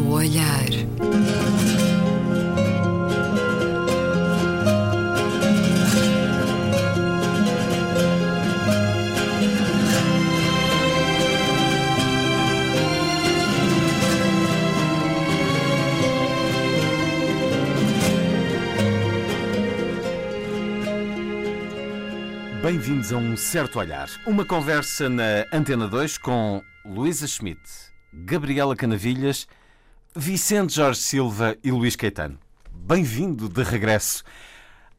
certo olhar. Bem-vindos a um certo olhar. Uma conversa na Antena 2 com Luísa Schmidt, Gabriela Canavilhas, Vicente Jorge Silva e Luís Caetano. Bem-vindo de regresso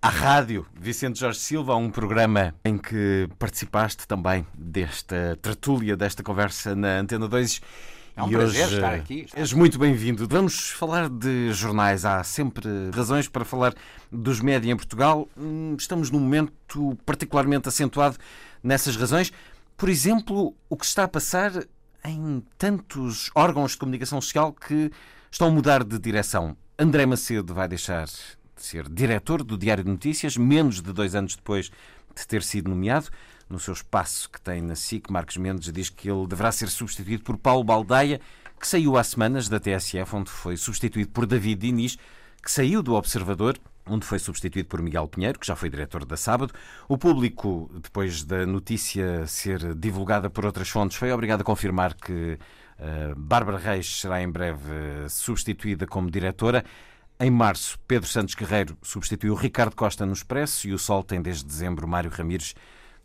à rádio, Vicente Jorge Silva, a um programa em que participaste também desta tertúlia, desta conversa na Antena 2. É um e prazer hoje, estar aqui. És muito bem-vindo. Vamos falar de jornais. Há sempre razões para falar dos média em Portugal. Hum, Estamos num momento particularmente acentuado nessas razões. Por exemplo, o que está a passar em tantos órgãos de comunicação social que estão a mudar de direção. André Macedo vai deixar de ser diretor do Diário de Notícias, menos de dois anos depois de ter sido nomeado. No seu espaço que tem na SIC, Marcos Mendes diz que ele deverá ser substituído por Paulo Baldaia, que saiu há semanas da TSF, onde foi substituído por David Diniz, que saiu do Observador, onde foi substituído por Miguel Pinheiro, que já foi diretor da Sábado. O público, depois da notícia ser divulgada por outras fontes, foi obrigado a confirmar que uh, Bárbara Reis será em breve uh, substituída como diretora. Em março, Pedro Santos Guerreiro substituiu Ricardo Costa no Expresso e o Sol tem desde dezembro Mário Ramires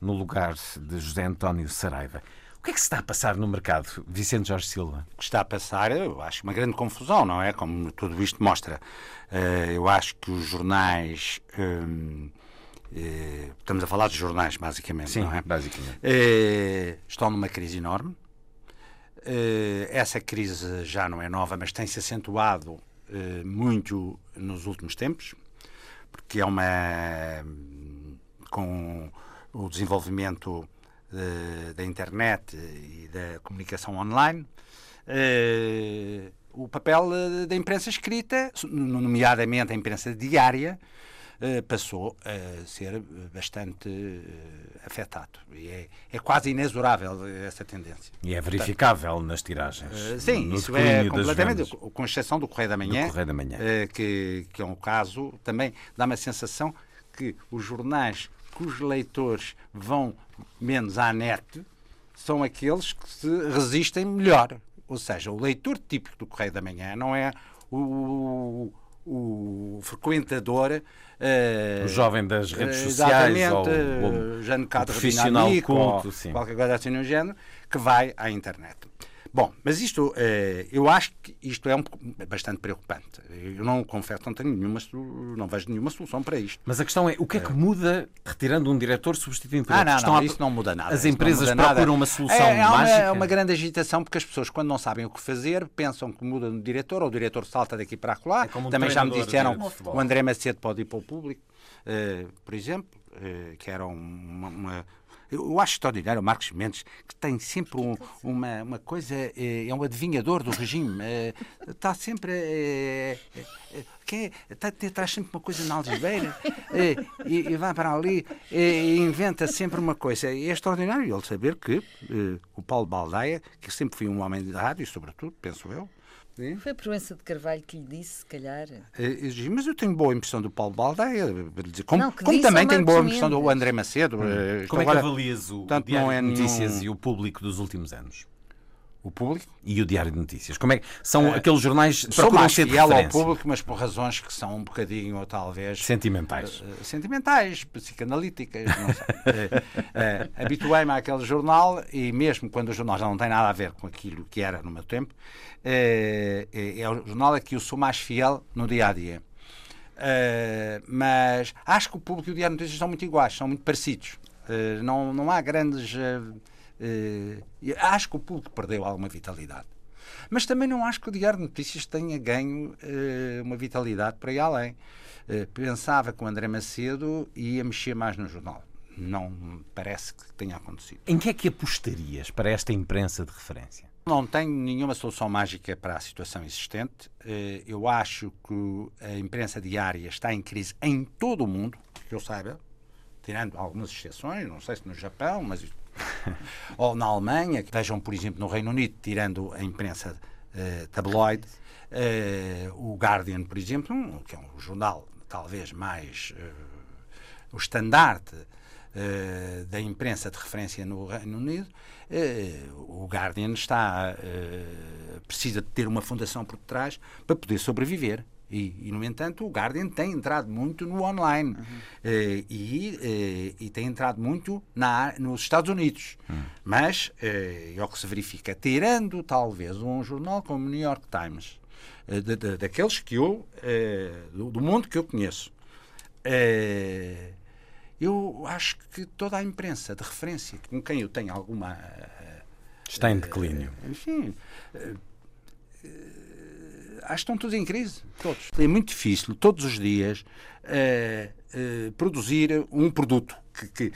no lugar de José António Saraiva. O que é que se está a passar no mercado, Vicente Jorge Silva? O que está a passar, eu acho uma grande confusão, não é? Como tudo isto mostra. Eh, Eu acho que os jornais. hum, eh, Estamos a falar dos jornais, basicamente, não é? basicamente. Eh, Estão numa crise enorme. Essa crise já não é nova, mas tem-se acentuado muito nos últimos tempos, porque é uma. com o desenvolvimento da internet e da comunicação online, eh, o papel eh, da imprensa escrita, nomeadamente a imprensa diária, eh, passou a ser bastante eh, afetado. E é, é quase inexorável essa tendência. E é verificável nas tiragens. Sim, isso é completamente, com exceção do Correio da Manhã, Correio da Manhã. que, que é um caso, também dá uma sensação que os jornais cujos leitores vão menos à net são aqueles que se resistem melhor. Ou seja, o leitor típico do Correio da Manhã não é o, o frequentador. eh, O jovem das redes eh, sociais ou, ou eh, Jane Cadre profissional culto, ou qualquer coisa assim no género, que vai à internet. Bom, mas isto, eh, eu acho que isto é um, bastante preocupante. Eu não confesso, não tenho nenhuma, não vejo nenhuma solução para isto. Mas a questão é, o que é que muda retirando um diretor substituindo por Ah, outro? não, Estão não, a- isso não muda nada. As não empresas muda nada. procuram uma solução é, é uma, mágica? É uma grande agitação porque as pessoas, quando não sabem o que fazer, pensam que muda de diretor, ou o diretor salta daqui para lá. É um Também já me disseram futebol. o André Macedo pode ir para o público, eh, por exemplo, eh, que era uma. uma- eu acho extraordinário o Marcos Mendes, que tem sempre um- uma, uma coisa, eh, é um adivinhador do regime, eh, está sempre. eh, eh, que é, está, traz sempre uma coisa na algibeira eh, e, e vai para ali e inventa sempre uma coisa. E é extraordinário ele saber que o Paulo Baldaia, que sempre foi um homem de rádio, sobretudo, penso eu, Foi a Proença de Carvalho que lhe disse, se calhar. Eh, eu Mas eu tenho boa impressão do Paulo Baldeia, como, Não, como também tenho boa impressão do. André Macedo. isto Como é que agora- avalias o, o Diário é de Notícias nenhum- e o público dos últimos anos? O público? E o Diário de Notícias? Como é que são aqueles jornais que procuram mais ser fiel ao público, mas por razões que são um bocadinho, talvez... Sentimentais. eh, sentimentais, psicanalíticas, não sei. Eh, Habituei-me àquele jornal e mesmo quando o jornal já não tem nada a ver com aquilo que era no meu tempo, é o jornal a que eu sou mais fiel no dia a dia. Mas acho que o público e o Diário de Notícias são muito iguais, são muito parecidos. Não, não há grandes. Eh, acho que o público perdeu alguma vitalidade. Mas também não acho que o Diário de Notícias tenha ganho eh, uma vitalidade para ir além. Eh, pensava que o André Macedo ia mexer mais no jornal. Não me parece que tenha acontecido. Em que é que apostarias para esta imprensa de referência? Não tenho nenhuma solução mágica para a situação existente. Eh, Eu acho que a imprensa diária está em crise em todo o mundo, que eu saiba, tirando algumas exceções, não sei se no Japão, mas ou na Alemanha, vejam, por exemplo, no Reino Unido, tirando a imprensa uh, tabloide. Uh, o Guardian, por exemplo, um, que é um jornal talvez mais o estandarte da imprensa de referência no Reino Unido, o Guardian está precisa de ter uma fundação por trás para poder sobreviver. E, e, no entanto, o Guardian tem entrado muito no online uhum. uh, e, uh, e, tem entrado muito na, nos Estados Unidos. Uhum. Mas, é o que se verifica, tirando talvez um jornal como o New York Times, de, de, daqueles que eu, do, do, mundo que eu conheço, eu acho que toda a imprensa de referência com quem eu tenho alguma. Está em declínio. enfim acho que estão todos em crise. Todos. É muito difícil, todos os dias, uh, uh, produzir um produto que, que,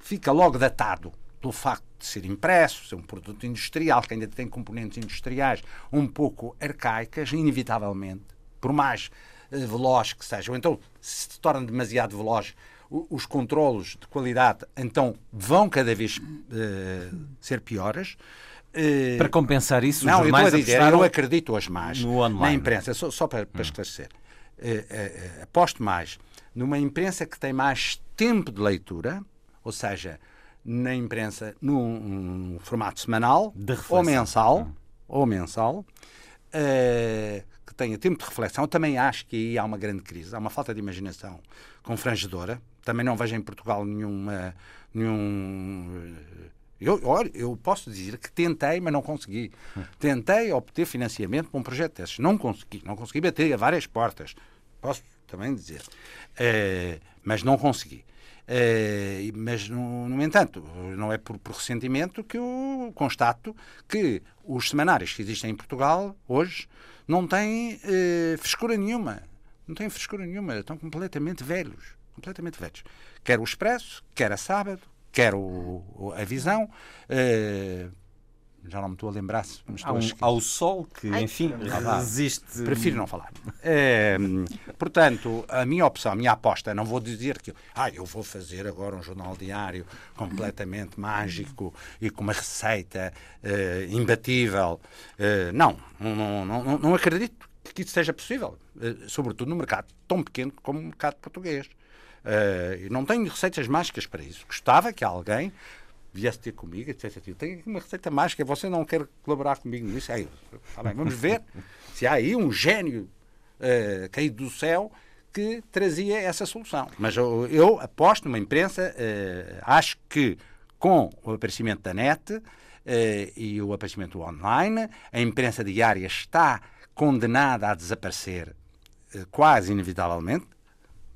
fica logo datado pelo facto de ser impresso, ser um produto industrial, que ainda tem componentes industriais um pouco arcaicas, inevitavelmente, por mais uh, veloz que seja, ou então se torna demasiado veloz, os controlos de qualidade então vão cada vez ser piores. Eh, para compensar isso, não, os jornais eu, dizer, eu acredito hoje mais na imprensa, só, só para, para hum. esclarecer. Uh, uh, aposto mais numa imprensa que tem mais tempo de leitura, ou seja, na imprensa num, num formato semanal ou mensal, hum. ou mensal, que tenha tempo de reflexão. Eu também acho que aí há uma grande crise, há uma falta de imaginação confrangedora. Também não vejo em Portugal nenhuma, nenhum eu, olha, eu posso dizer que tentei, mas não consegui. Tentei obter financiamento para um projeto desses. Não consegui. Não consegui bater a várias portas. Posso também dizer. Uh, mas não consegui. Uh, mas, no, no, entanto, não é por, por, ressentimento que eu constato que os semanários que existem em Portugal hoje não têm uh, frescura nenhuma. Não têm frescura nenhuma. Estão completamente velhos. Completamente velhos. Quer o Expresso, quer a Sábado, quer o, a visão. Uh, já não me estou a lembrar se há um, ao sol que, Ai, enfim, resiste. Prefiro não falar. É, portanto, a minha opção, a minha aposta, não vou dizer que ah, eu vou fazer agora um jornal diário completamente mágico e com uma receita uh, imbatível. Não, não, não, não acredito que isso seja possível, sobretudo no mercado tão pequeno como o mercado português. Uh, não tenho receitas mágicas para isso. Gostava que alguém viesse ter comigo e dissesse assim, tenho uma receita mágica, você não quer colaborar comigo nisso? Aí, tá bem, vamos ver se há aí um gênio uh, caído do céu que trazia essa solução. Mas eu, eu aposto numa imprensa, uh, acho que com o aparecimento da net uh, e o aparecimento online, a imprensa diária está condenada a desaparecer quase inevitavelmente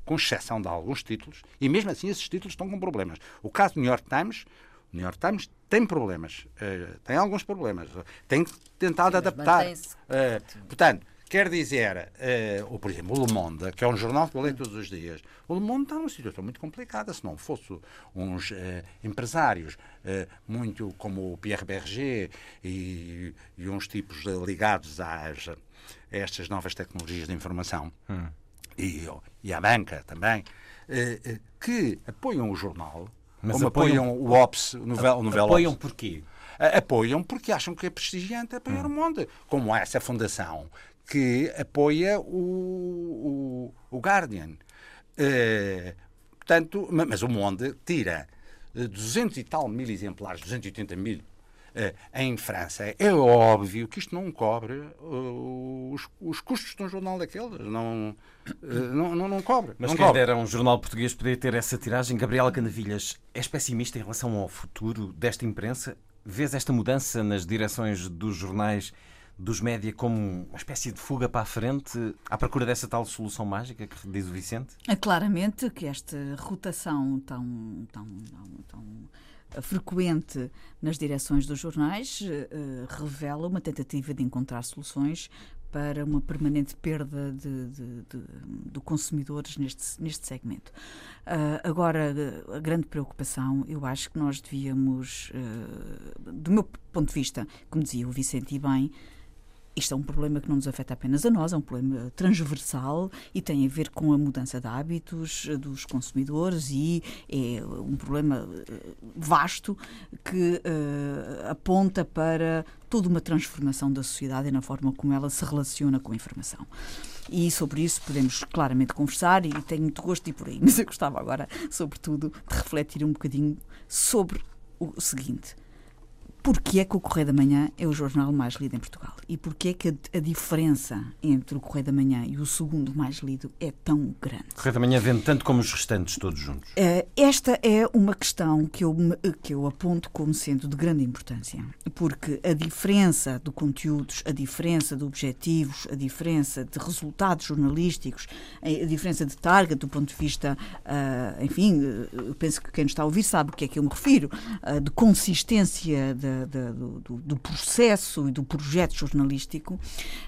com exceção de alguns títulos, e mesmo assim esses títulos estão com problemas. O caso do New York Times, o New York Times tem problemas, uh, tem alguns problemas, tem tentado Sim, adaptar. Uh, portanto, quer dizer, uh, ou por exemplo, o Le Monde, que é um jornal que eu leio todos os dias, o Le Monde está numa situação muito complicada. Se não fosse uns uh, empresários, uh, muito como o Pierre Berger e, e uns tipos ligados às, a estas novas tecnologias de informação. Hum e, e à banca também, eh, eh, que apoiam o jornal, Mas como apoiam, apoiam o OPS, o Novel, o Novel Apoiam porquê? Apoiam porque acham que é prestigiante apoiar hum. o mundo. Como essa fundação que apoia o, o, o Guardian. Uh, portanto, mas o Monde tira 200 e tal mil exemplares, 280 mil em França, é óbvio que isto não cobre uh, os, os, custos de um jornal daqueles. Não, uh, não, não, não, cobre. Mas não quem dera um jornal português poder ter essa tiragem. Gabriela Canavilhas, és pessimista em relação ao futuro desta imprensa? Vês esta mudança nas direções dos jornais, dos média, como uma espécie de fuga para a frente, à procura dessa tal solução mágica que diz o Vicente? É claramente que esta rotação tão, tão, tão, tão frequente nas direções dos jornais uh, revela uma tentativa de encontrar soluções para uma permanente perda de, de, de, de consumidores neste, neste segmento. Uh, agora, a grande preocupação, eu acho que nós devíamos, uh, do meu ponto de vista, como dizia o Vicente e bem, isto é um problema que não nos afeta apenas a nós, é um problema transversal e tem a ver com a mudança de hábitos dos consumidores e é um problema eh, vasto que uh, aponta para toda uma transformação da sociedade e na forma como ela se relaciona com a informação. E sobre isso podemos claramente conversar e tenho muito gosto de ir por aí. Mas eu gostava agora, sobretudo, de refletir um bocadinho sobre o seguinte Porquê é que o Correio da Manhã é o jornal mais lido em Portugal? E porquê é que a, a, diferença entre o Correio da Manhã e o segundo mais lido é tão grande? O Correio da Manhã vende tanto como os restantes, todos juntos. Uh, esta é uma questão que eu, que eu aponto como sendo de grande importância, porque a diferença de conteúdos, a diferença de objetivos, a diferença de resultados jornalísticos, a diferença de target do ponto de vista, uh, enfim, penso que quem nos está a ouvir sabe o que é que eu me refiro, uh, de consistência de do, do, processo e do projeto jornalístico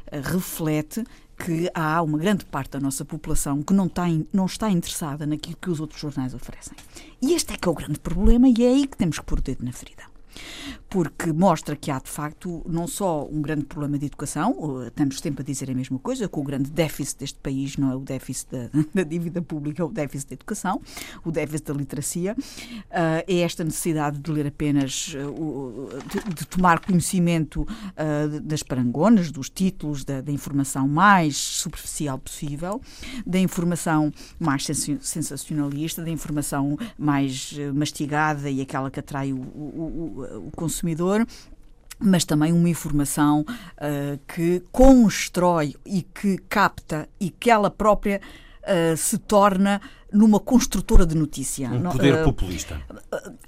eh, reflete que há uma grande parte da nossa população que não está, não está interessada naquilo que os outros jornais oferecem. E este é que é o grande problema e é aí que temos que pôr o dedo na ferida porque mostra que há, de facto, não só um grande problema de educação, estamos sempre a dizer a mesma coisa, que o grande déficit deste país não é o déficit da, da dívida pública, é o déficit da educação, o déficit da literacia, uh, é esta necessidade de ler apenas, uh, de, de, tomar conhecimento uh, das parangonas, dos títulos, da, da, informação mais superficial possível, da informação mais sensacionalista, da informação mais mastigada e aquela que atrai o, o, o consumidor mas também uma informação uh, que constrói e que capta e que ela própria uh, se torna numa construtora de notícia. Um poder uh, populista.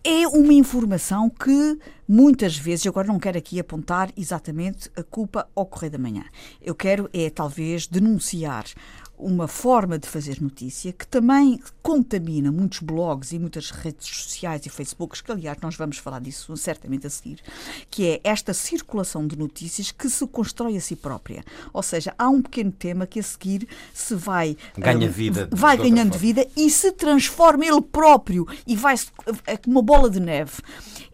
É uma informação que muitas vezes, agora não quero aqui apontar exatamente a culpa ao Correio da Manhã. Eu quero é talvez denunciar uma forma de fazer notícia que também contamina muitos blogs e muitas redes sociais e Facebooks, que aliás nós vamos falar disso certamente a seguir, que é esta circulação de notícias que se constrói a si própria. Ou seja, há um pequeno tema que a seguir se vai ganha uh, vida, vai ganhando forma. vida e se transforma ele próprio e vai é como uma bola de neve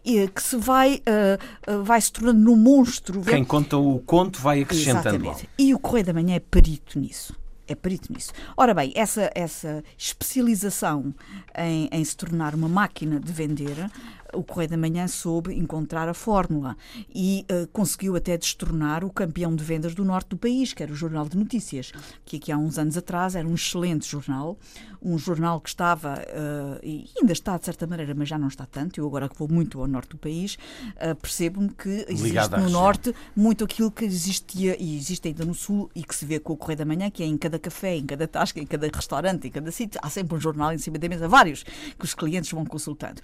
que se vai uh, uh, vai se tornando num monstro. Quem conta o conto vai acrescentando. Exatamente. E o Correio da Manhã é perito nisso é perito nisso. Ora bem, essa, essa especialização em, em se tornar uma máquina de vender o Correio da Manhã soube encontrar a fórmula e uh, conseguiu até destornar o campeão de vendas do norte do país, que era o Jornal de Notícias, que aqui há uns anos atrás era um excelente jornal, um jornal que estava, uh, e ainda está de certa maneira, mas já não está tanto, eu agora que vou muito ao norte do país, uh, percebo-me que existe no norte muito aquilo que existia e existe ainda no sul e que se vê com o Correio da Manhã, que é em cada café, em cada tasca, em cada restaurante, em cada sítio, há sempre um jornal em cima da mesa, vários, que os clientes vão consultando.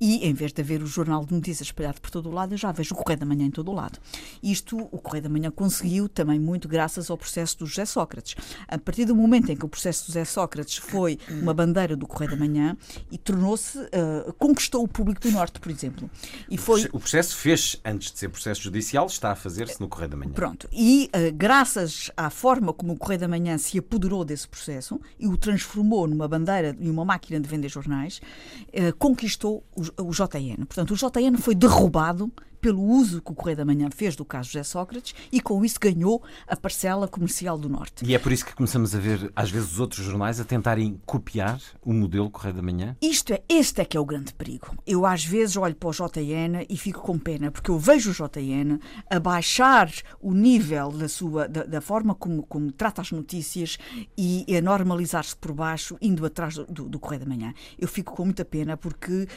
E em vez de haver o jornal de notícias espalhado por todo o lado, eu já vejo o Correio da Manhã em todo o lado. Isto o Correio da Manhã conseguiu também muito graças ao processo do José Sócrates. A partir do momento em que o processo do José Sócrates foi uma bandeira do Correio da Manhã e tornou-se, uh, conquistou o público do Norte, por exemplo. E foi... O processo fez, antes de ser processo judicial, está a fazer-se no Correio da Manhã. Pronto. E uh, graças à forma como o Correio da Manhã se apoderou desse processo e o transformou numa bandeira e uma máquina de vender jornais, uh, conquistou o, o JN. Portanto, o JN foi derrubado pelo uso que o Correio da Manhã fez do caso José Sócrates e com isso ganhou a parcela comercial do Norte. E é por isso que começamos a ver, às vezes, os outros jornais a tentarem copiar o modelo Correio da Manhã? Isto é, este é que é o grande perigo. Eu, às vezes, olho para o JN e fico com pena, porque eu vejo o JN a baixar o nível da, sua, da, da forma como, como trata as notícias e a normalizar-se por baixo, indo atrás do, do, Correio da Manhã. Eu fico com muita pena porque uh,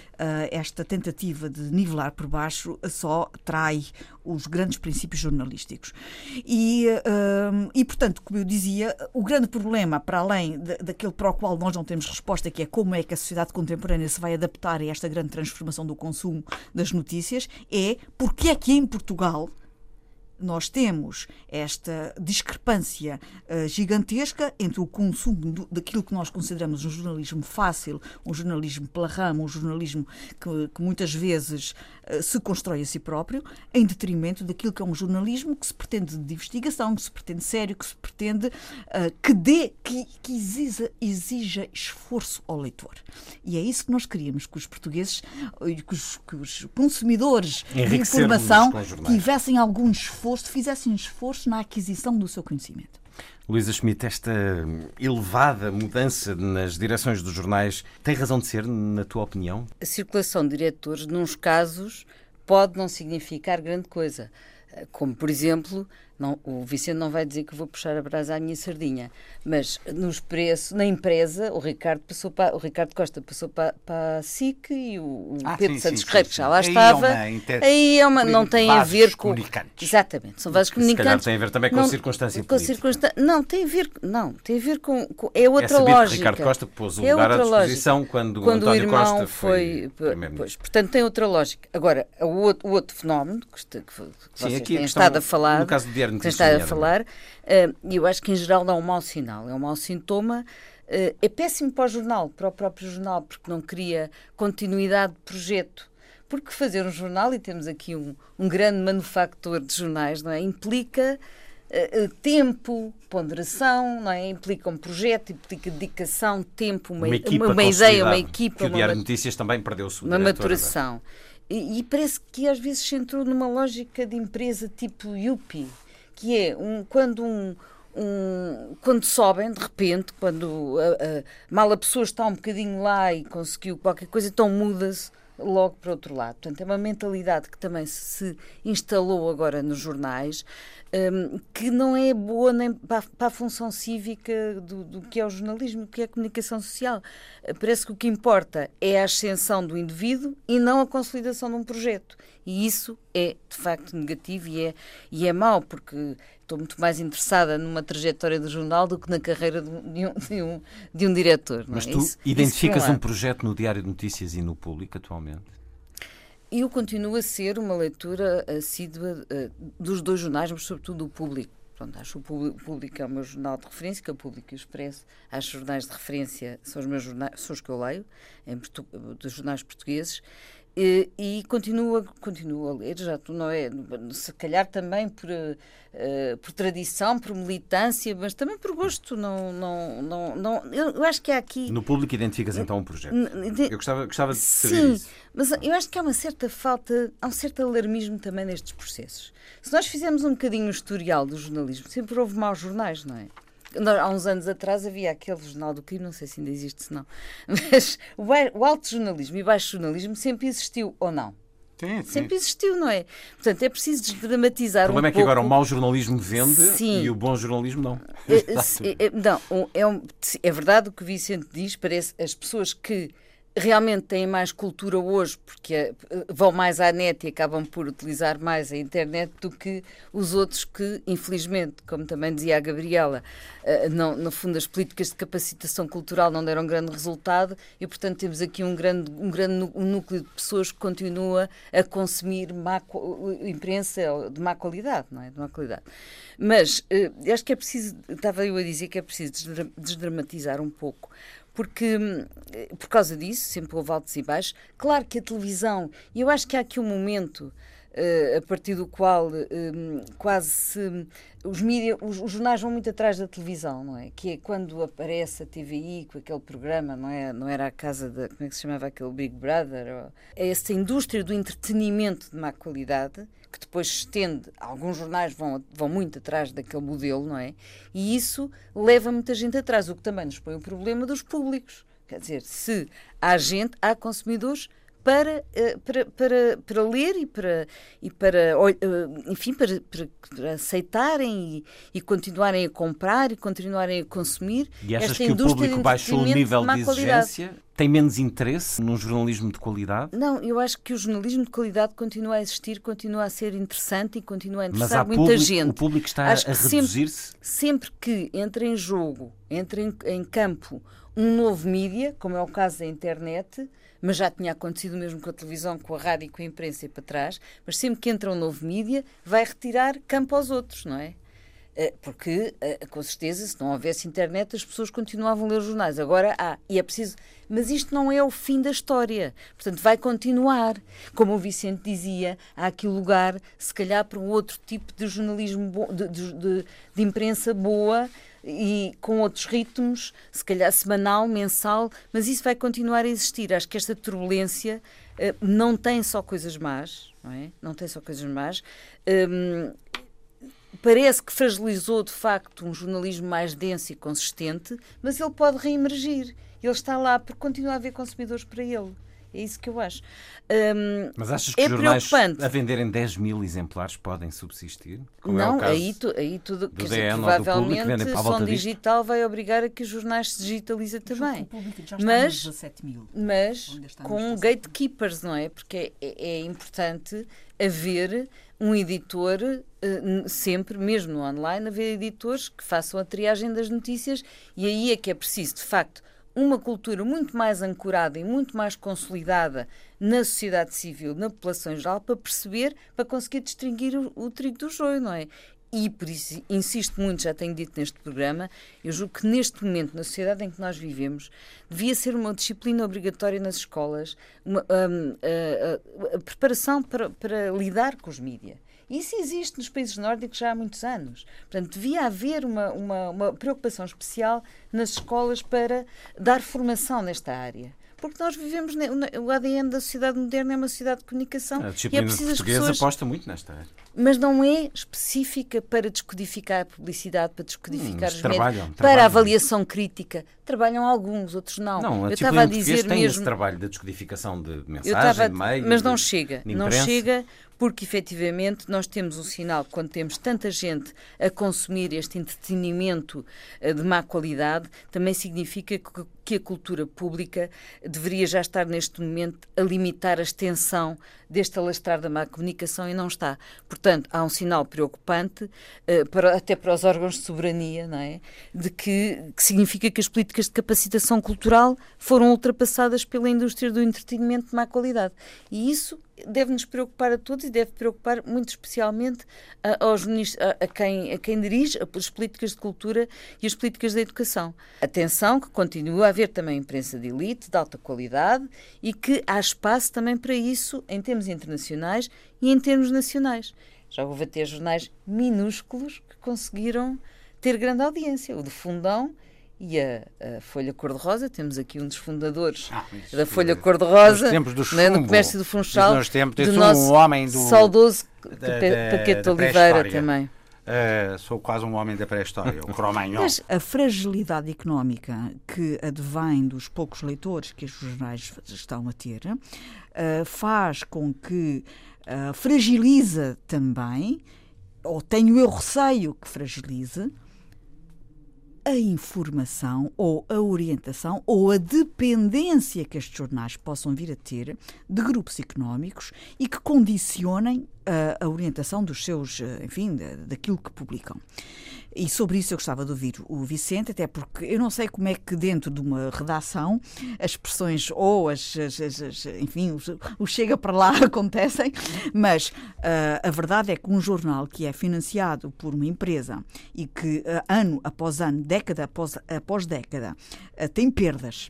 esta tentativa de nivelar por baixo só trai os grandes princípios jornalísticos. E, uh, e, portanto, como eu dizia, o grande problema, para além de, daquele para o qual nós não temos resposta, que é como é que a sociedade contemporânea se vai adaptar a esta grande transformação do consumo das notícias, é porque é que em Portugal nós temos esta discrepância uh, gigantesca entre o consumo do, daquilo que nós consideramos um jornalismo fácil, um jornalismo pela rama, um jornalismo que, que muitas vezes se constrói a si próprio em detrimento daquilo que é um jornalismo que se pretende de investigação, que se pretende sério, que se pretende uh, que dê, que, que exija, exija esforço ao leitor. E é isso que nós queríamos, que os portugueses, que os, que os consumidores de informação tivessem algum esforço, fizessem esforço na aquisição do seu conhecimento. Luísa Schmidt, esta elevada mudança nas direções dos jornais tem razão de ser, na tua opinião? A circulação de diretores, nos casos, pode não significar grande coisa. Como, por exemplo, não, o Vicente não vai dizer que vou puxar a brasa à minha sardinha, mas nos preços, na empresa, o Ricardo passou para, o Ricardo Costa passou para, para a SIC e o, o ah, Pedro sim, Santos sim, Reis, que já lá aí estava. É inter... Aí é uma, não tem a ver com. Exatamente, são vasos comunicantes. Se calhar tem a ver também com não, circunstância com circunstância, Não, tem a ver, não, tem a ver com. com é outra é lógica. Que Ricardo Costa pôs o é lugar à disposição lógica. quando, quando o António Costa foi. foi pois, portanto, tem outra lógica. Agora, o outro, o outro fenómeno que, que, que sim, vocês têm estado a falar. No caso do Diário Notícias, a falar falar, eh, e eu acho que em geral dá um mau sinal, é um mau sintoma. Eh, é péssimo para o jornal, para o próprio jornal, porque não cria continuidade de projeto. Porque fazer um jornal, e temos aqui um, um grande manufactor de jornais, não é? implica uh, tempo, ponderação, não é? implica um projeto, implica dedicação, tempo, uma, uma, uma, uma ideia, uma equipa. Que o Diário de Notícias também perdeu-se Uma maturação. E, e, parece que às vezes se entrou numa lógica de empresa tipo Yuppie que é um, quando um, um, quando sobem de repente, quando a, a, mal a pessoa está um bocadinho lá e conseguiu qualquer coisa, então muda-se logo para outro lado. Portanto, é uma mentalidade que também se instalou agora nos jornais, um, que não é boa nem para, para a função cívica do, do, que é o jornalismo, do que é a comunicação social. Parece que o que importa é a ascensão do indivíduo e não a consolidação de um projeto. E isso é, de facto, negativo e é, e é mau, porque estou muito mais interessada numa trajetória do jornal do que na carreira de um, de um, de um diretor. Mas é? tu identificas um projeto no Diário de Notícias e no Público atualmente? Eu continuo a ser uma leitura assídua uh, dos dois jornais, mas sobretudo do Público. Pronto, acho o Público é o meu jornal de referência, que é o Público e o Expresso. Acho jornais de referência são os meus jornais, são os que eu leio, em, dos jornais portugueses. E, e continua, continua a ler, já tu não é, se calhar também por, uh, por tradição, por militância, mas também por gosto. Não, não, não, não, eu acho que há aqui. No público identificas então um projeto. Eu gostava, gostava de saber sim, isso. mas eu acho que há uma certa falta, há um certo alarmismo também nestes processos. Se nós fizermos um bocadinho o historial do jornalismo, sempre houve maus jornais, não é? Há uns anos atrás havia aquele jornal do crime, não sei se ainda existe, se não, mas o, alto jornalismo e o baixo jornalismo sempre existiu, ou não? Sim. Sempre existiu, não é? Portanto, é preciso desdramatizar um pouco. O problema é que agora o mau jornalismo vende sim. e o bom jornalismo não. É, é, não, é, um, é verdade o que o Vicente diz, parece as pessoas que realmente têm mais cultura hoje porque eh, vão mais à net e acabam por utilizar mais a internet do que os outros que, infelizmente, como também dizia a Gabriela, eh, não, no fundo as políticas de capacitação cultural não deram grande resultado e, portanto, temos aqui um grande, um grande núcleo de pessoas que continua a consumir má, imprensa de má qualidade, não é? De má qualidade. Mas acho que é preciso, estava eu a dizer que é preciso desdramatizar um pouco porque hum, por causa disso sempre houve altos e baixos. Claro que a televisão, e eu acho que há aqui um momento uh, a partir do qual um, quase se, os, mídia, os, os, jornais vão muito atrás da televisão, não é? Que é quando aparece a TVI com aquele programa, não é? Não era a casa da, como é que se chamava aquele Big Brother? Ou, é essa indústria do entretenimento de má qualidade que depois estende, alguns jornais vão, vão muito atrás daquele modelo, não é? E isso leva muita gente atrás, o que também nos põe o problema dos públicos. Quer dizer, se há gente, há consumidores para, eh, para, para, para ler e para, e para eh, enfim, para, para aceitarem e, e, continuarem a comprar e continuarem a consumir. E achas que o público baixou o nível de, de exigência? Qualidade. Tem menos interesse num jornalismo de qualidade? Não, eu acho que o jornalismo de qualidade continua a existir, continua a ser interessante e continua a interessar muita público, gente. O público está acho a reduzir-se? Sempre, sempre, que entra em jogo, entra em, em campo um novo mídia, como é o caso da internet, mas já tinha acontecido mesmo com a televisão, com a rádio e com a imprensa e para trás, mas sempre que entra um novo mídia, vai retirar campo aos outros, não é? Eh, porque, eh, com certeza, se não houvesse internet, as pessoas continuavam a ler os jornais. Agora há, e é preciso. Mas isto não é o fim da história. Portanto, vai continuar. Como o Vicente dizia, há aqui lugar, se calhar, para um outro tipo de jornalismo, de, de, de, de imprensa boa e com outros ritmos, se calhar semanal, mensal, mas isso vai continuar a existir. Acho que esta turbulência uh, não tem só coisas más, não é? Não tem só coisas más. Um, parece que fragilizou de facto um jornalismo mais denso e consistente, mas ele pode reemergir. Ele está lá porque continua a haver consumidores para ele. É isso que eu acho. Um, Mas achas que é jornais a venderem 10 mil exemplares podem subsistir? Como não, é aí, tu, aí tudo. Quer dizer, provavelmente a som digital vai obrigar a que os jornais se digitalizem também. Mas, mas com gatekeepers, não é? Porque é, é importante haver um editor uh, sempre, mesmo no online, haver editores que façam a triagem das notícias e aí é que é preciso, de facto, uma cultura muito mais ancorada e muito mais consolidada na sociedade civil, na população em geral, para perceber, para conseguir distinguir o, o trigo do joio, não é? E por isso insisto muito, já tenho dito neste programa, eu julgo que neste momento, na sociedade em que nós vivemos, devia ser uma disciplina obrigatória nas escolas, uma, um, a, a, a, preparação para, para lidar com os mídias. Isso existe nos países nórdicos já há muitos anos. Portanto, devia haver uma, uma, uma preocupação especial nas escolas para dar formação nesta área. Porque nós vivemos o ADN da sociedade moderna é uma sociedade de comunicação a disciplina e é portuguesa pessoas, aposta muito nesta área. Mas não é específica para descodificar a publicidade para descodificar hum, os trabalham, médios trabalham. para a avaliação crítica. Trabalham alguns outros não, não a eu estava a dizer tem mesmo esse trabalho da descodificação de mensagem de meio, mas não de, chega de não chega porque efetivamente nós temos um sinal quando temos tanta gente a consumir este entretenimento eh, de má qualidade, também significa que a cultura pública deveria já estar neste momento a limitar a extensão deste alastrar da má comunicação e não está. Portanto, há um sinal preocupante, eh, até para os órgãos de soberania, não é? de que, que significa que as políticas de capacitação cultural foram ultrapassadas pela indústria do entretenimento de má qualidade. E isso deve-nos preocupar a todos e deve preocupar muito especialmente a, aos, a, quem, a quem dirige as políticas de cultura e as políticas da educação. Atenção que continua a haver também imprensa de elite, de alta qualidade e que há espaço também para isso em termos internacionais e em termos nacionais. Já houve até jornais minúsculos que conseguiram ter grande audiência. O de Fundão e a, a Folha Cor-de-Rosa. Temos aqui um dos fundadores ah, da Folha Cor-de-Rosa, né, no comércio do Funchal, nos tempos, do nosso um homem do, saudoso Paquete Oliveira também. Uh, sou quase um homem da pré-história, o Cromanhon. Mas a fragilidade económica que advém dos poucos leitores que os jornais estão a ter uh, faz com que uh, fragiliza também, ou tenho eu receio que fragilize, a informação ou a orientação ou a dependência que estes jornais possam vir a ter de grupos económicos e que condicionem a, a orientação dos seus, eh, enfim, daquilo que publicam. E sobre isso eu gostava de ouvir o Vicente, até porque eu não sei como é que dentro de uma redação as expressões ou as, as, as enfim, o chega para lá acontecem, mas uh, a verdade é que um jornal que é financiado por uma empresa e que uh, ano após ano, década após, após década, uh, tem perdas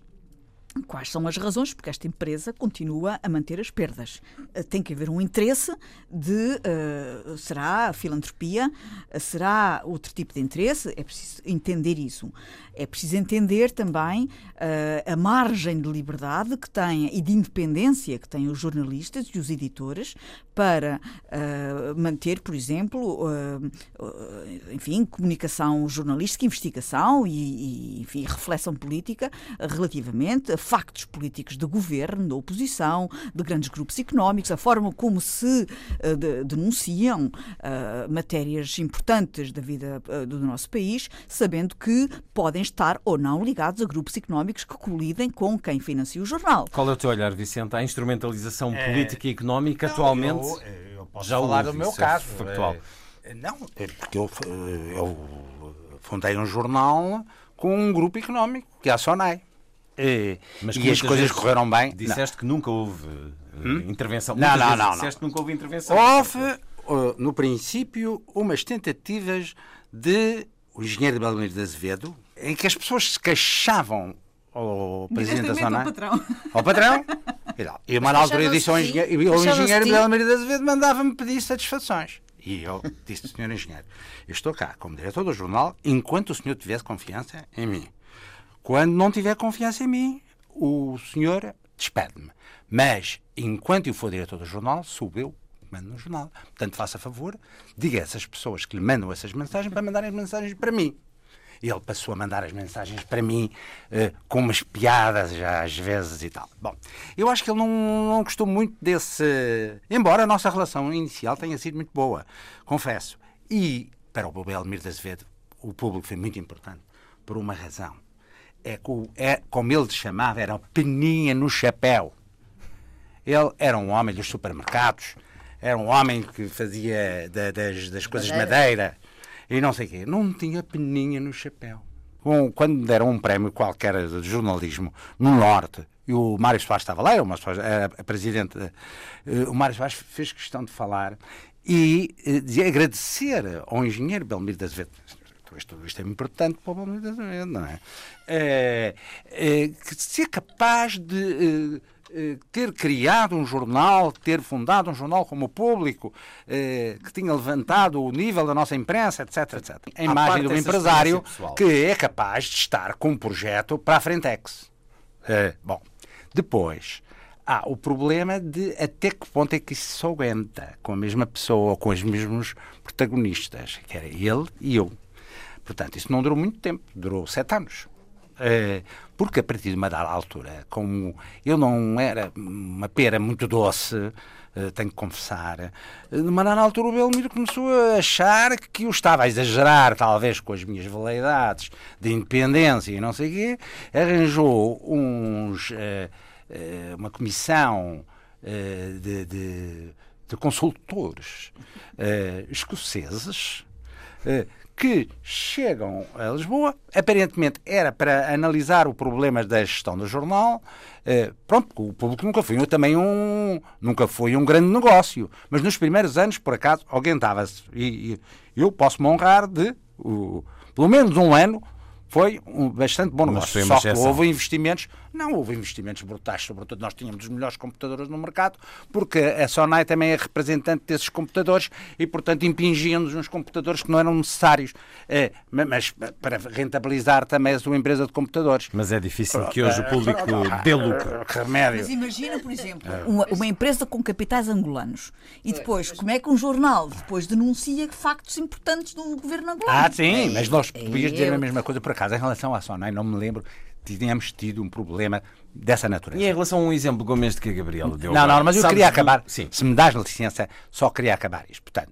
Quais são as razões? Porque esta empresa continua a manter as perdas. Eh, tem que haver um interesse de. Uh, será a filantropia? Será outro tipo de interesse? É preciso entender isso. É preciso entender também uh, a margem de liberdade que têm e de independência que têm os jornalistas e os editores para uh, manter, por exemplo, uh, enfim, comunicação jornalística, investigação e, e enfim, reflexão política relativamente a factos políticos de governo, da oposição, de grandes grupos económicos, a forma como se de, denunciam matérias importantes da vida do nosso país, sabendo que podem estar ou não ligados a grupos económicos que colidem com quem financia o jornal. Qual é o teu olhar, Vicente, à instrumentalização é... política e económica não, atualmente? Eu, eu posso Já falar do meu é caso. É factual. É, não, é porque eu, eu fundei um jornal com um grupo económico, que é a SONAI. É, mas e as coisas correram bem. Disseste não. que nunca houve hum? intervenção. Não, não, não. Disseste que nunca houve intervenção. Houve, no princípio, umas tentativas de o engenheiro Belmiro de Azevedo, em que as pessoas se queixavam ao presidente da zona. Ao patrão. Ao patrão. E uma na altura eu disse ao engenheiro, o Queixavam-se engenheiro? Belmiro de Azevedo mandava-me pedir satisfações. E eu disse, senhor engenheiro, eu estou cá como diretor do jornal enquanto o senhor tivesse confiança em mim. Quando não tiver confiança em mim, o senhor despede-me. Mas, enquanto eu for diretor do jornal, sou eu que mando no jornal. Portanto, faça favor, diga a essas pessoas que lhe mandam essas mensagens para mandarem as mensagens para mim. Ele passou a mandar as mensagens para mim eh, com umas piadas já às vezes e tal. Bom, eu acho que ele não, não gostou muito desse. Embora a nossa relação inicial tenha sido muito boa, confesso. E para o Belmiro de Azevedo, o público foi muito importante por uma razão. É, que é como ele chamava, era peninha no chapéu. Ele era um homem dos supermercados, era um homem que fazia da- das, das coisas de madeira e não sei o quê. Não tinha peninha no chapéu. Quando deram um prémio qualquer de jornalismo no Norte, e o Mário Soares estava lá, era Soares, era presidente, eh, o Mário Soares fez questão de falar e eh, de agradecer ao engenheiro Belmiro de Azevedo. Isto, isto é importante para o Belmiro de Azevedo, não é? Eh, eh, que ser capaz de ter criado um jornal, ter fundado um jornal como o Público, eh, que tinha levantado o nível da nossa imprensa, etc, etc. A imagem de um empresário que é capaz de estar com um projeto para a Frentex. Eh, bom, depois há o problema de até que ponto é que isso se aguenta com a mesma pessoa ou com os mesmos protagonistas, que era ele e eu. Portanto, isso não durou muito tempo, durou sete anos. Eh, porque a partir de uma dada altura, como eu não era uma pera muito doce, eh, tenho que confessar, eh, de uma dada altura o Belmiro começou a achar que eu estava a exagerar, talvez com as minhas veleidades de independência e não sei o quê, arranjou uns, eh, eh, uma comissão eh, de, de- de consultores eh, escoceses eh, que chegam a Lisboa, aparentemente era para analisar o problema da gestão do jornal. eh, Pronto, o público nunca foi também um, nunca foi um grande negócio, mas nos primeiros anos, por acaso, alguém estava-se, e, e eu posso me honrar de, o- pelo menos um ano, foi um bastante bom negócio. Só que exceção. houve investimentos, não houve investimentos brutais, sobretudo nós tínhamos os melhores computadores no mercado, porque a Sonai também é representante desses computadores e, portanto, impingia-nos uns computadores que não eram necessários, Eh, ma- mas para rentabilizar também a sua empresa de computadores. Mas é difícil que hoje o público dê lucro. Que remédio. Mas imagina, por exemplo, uma, uma empresa com capitais angolanos e depois, como é que um jornal depois denuncia factos importantes do governo angolano? Ah, sim, mas nós podias dizer eu- a mesma coisa por acaso. Em relação à Sonai, não me lembro, tínhamos tido um problema dessa natureza. E em relação a um exemplo Gomes de que a Gabriela deu. Não, agora, não, mas eu queria do- acabar. Sim. Se me dás licença, só queria acabar isto. Portanto,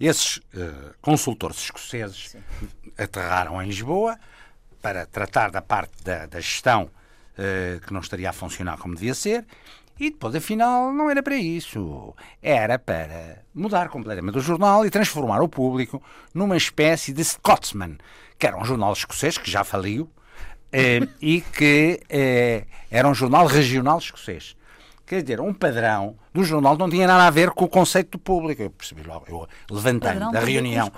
esses eh, consultores escoceses aterraram em Lisboa para tratar da parte da, da gestão eh, que não estaria a funcionar como devia ser. E depois, afinal, não era para isso. Era para mudar completamente o jornal e transformar o público numa espécie de Scotsman, que era um jornal escocês que já faliu e que eh, era um jornal regional escocês. Quer dizer, um padrão do jornal não tinha nada a ver com o conceito do público. Eu percebi logo, eu levantei-me da reunião.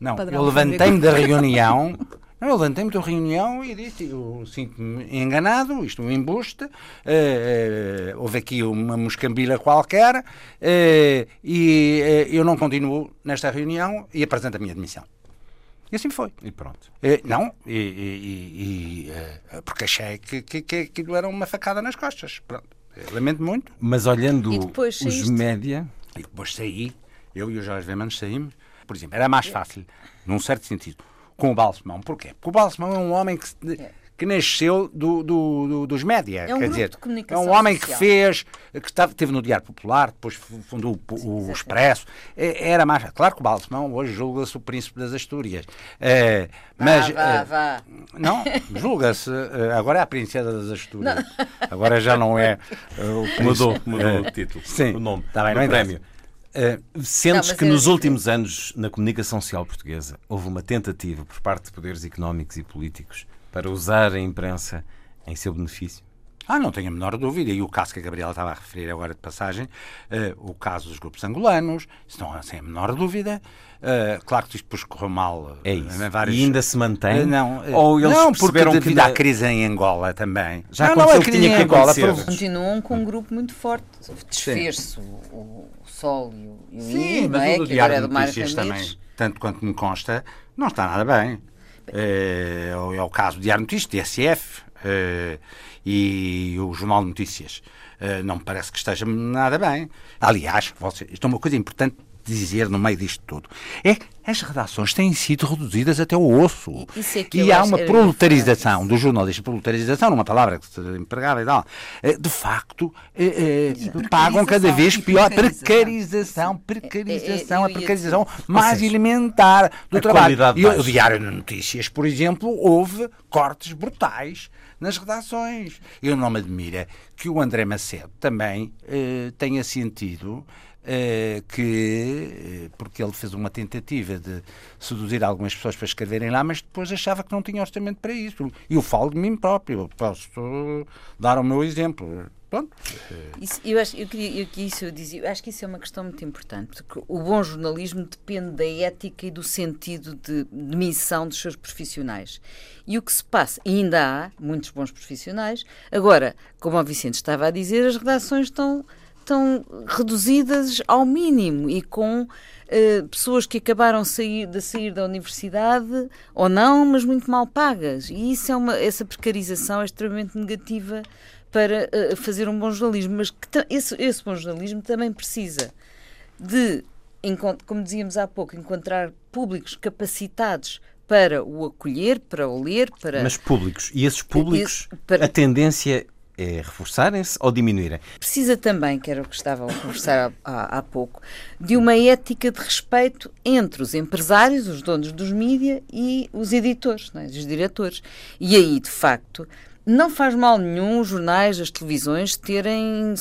Não, Padrão eu levantei-me da reunião. Não, eu levantei-me da reunião e disse: Eu sinto-me enganado, isto é um embuste. eh, eh, houve aqui uma moscambila qualquer eh, e eh, eu não continuo nesta reunião e apresento a minha demissão. E assim foi. E pronto. Eh, não, e, e- e- e, eh, porque achei que, que, que aquilo era uma facada nas costas. Pronto. Lamento muito. Mas olhando E os saíste? média. E depois saí, eu e o Jorge Vemans saímos. Por exemplo, era mais fácil, num certo sentido, com o Balsemão. Porquê? Porque o Balsemão é um homem que, se- que nasceu do, do- do- dos média. É um quer grupo dizer, de comunicação é um homem social. que fez, que estava, teve no Diário Popular, depois fundou o, o Expresso. É- Era mais. Claro que o Balsemão hoje julga-se o príncipe das Astúrias. Eh, mas, vá, vá, eh, vá. não, julga-se. eh, agora é a princesa das Astúrias. Agora já não é o. Mudou, mudou o título. Sim, o nome. Tá bem, não prémio. Eh, sentes mas que é nos últimos anos, na comunicação social portuguesa, houve uma tentativa por parte de poderes económicos e políticos para usar a imprensa em seu benefício? Ah, não tenho a menor dúvida. E o caso que a Gabriela estava a referir agora de passagem, uh, o caso dos grupos angolanos, isso não há sem a menor dúvida. Uh, claro que isto depois correu mal. É isso. Vários... E ainda se mantém? Uh, não, Ou eles não porque devido que... à crise em Angola também. Já não, não, a crise em Angola. Por... Continuam com um grupo muito forte. Desfez-se o, o, Sol e o, e o Sim, mas é? o que Diário é de Notícias também, tanto quanto me consta, não está nada bem. É, é o caso do Diário Notícias, TSF, uh, e o Jornal de Notícias. Uh, não me parece que esteja nada bem. Aliás, isto é uma coisa importante dizer no meio disto tudo. É que as redações têm sido reduzidas até o osso. É e há uma proletarização do jornalismo, proletarização, numa palavra que se empregava e tal, eh, de facto, eh, eh, pagam cada vez pior. Precarização, precarização, a precarização mais seja, elementar do trabalho. E o Diário de Notícias, por exemplo, houve cortes brutais nas redações. Eu não me admira que o André Macedo também tenha sentido eh, que, eh, porque ele fez uma tentativa de seduzir algumas pessoas para escreverem lá, mas depois achava que não tinha orçamento para isso. E eu falo de mim próprio, posso dar o meu exemplo. Pronto. Isso, eu, acho, eu, queria, eu, isso eu, dizia, eu acho que isso é uma questão muito importante, porque o bom jornalismo depende da ética e do sentido de, de missão dos seus profissionais. E o que se passa, ainda há muitos bons profissionais, agora, como o Vicente estava a dizer, as redações estão estão reduzidas ao mínimo e com uh, pessoas que acabaram sair, de sair da universidade ou não, mas muito mal pagas. E isso é uma, essa precarização é extremamente negativa para uh, fazer um bom jornalismo. Mas esse, esse bom jornalismo também precisa de, como dizíamos há pouco, encontrar públicos capacitados para o acolher, para o ler, para... Mas públicos. E esses públicos, para... a tendência é reforçarem-se ou diminuírem? Precisa também, que era o que estava a conversar há, há, pouco, de uma ética de respeito entre os empresários, os donos dos mídias e os editores, é? os diretores. E aí, de facto, não faz mal nenhum os jornais, as televisões terem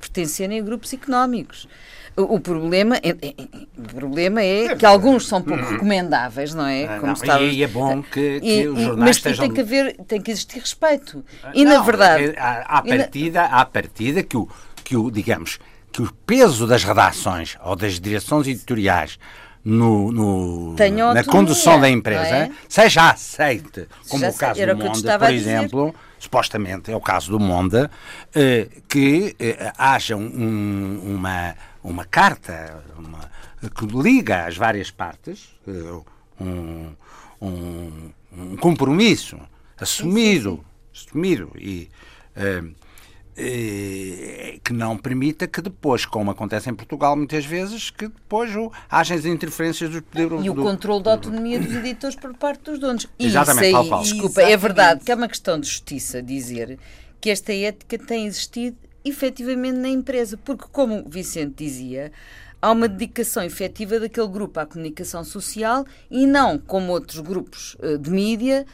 pertencerem a grupos económicos. O, problema, é, é, o problema é, é que alguns são pouco recomendáveis, não é? Ah, Como não, e é bom que, que e, os jornais mas estejam... tem que haver, tem que existir respeito. E não, na verdade, à, partida, na... à partida que o que o digamos que o peso das redações ou das direções editoriais no, no na condução da empresa é? seja aceite, como Já o caso do Monde, por exemplo, supostamente é o caso do Monde, eh, que eh, haja um, uma uma carta uma, que liga as várias partes, eh, um, um, um compromisso assumido, assumido e, uh, que não permita que depois, como acontece em Portugal muitas vezes, que depois o, haja as interferências dos poderes... E o controle da autonomia dos editores por parte dos donos. Exatamente, isso aí, Paulo. Desculpa, Exatamente. é verdade que é uma questão de justiça dizer que esta ética tem existido efetivamente na empresa, porque, como o Vicente dizia, há uma dedicação efetiva daquele grupo à comunicação social e não como outros grupos uh, de mídia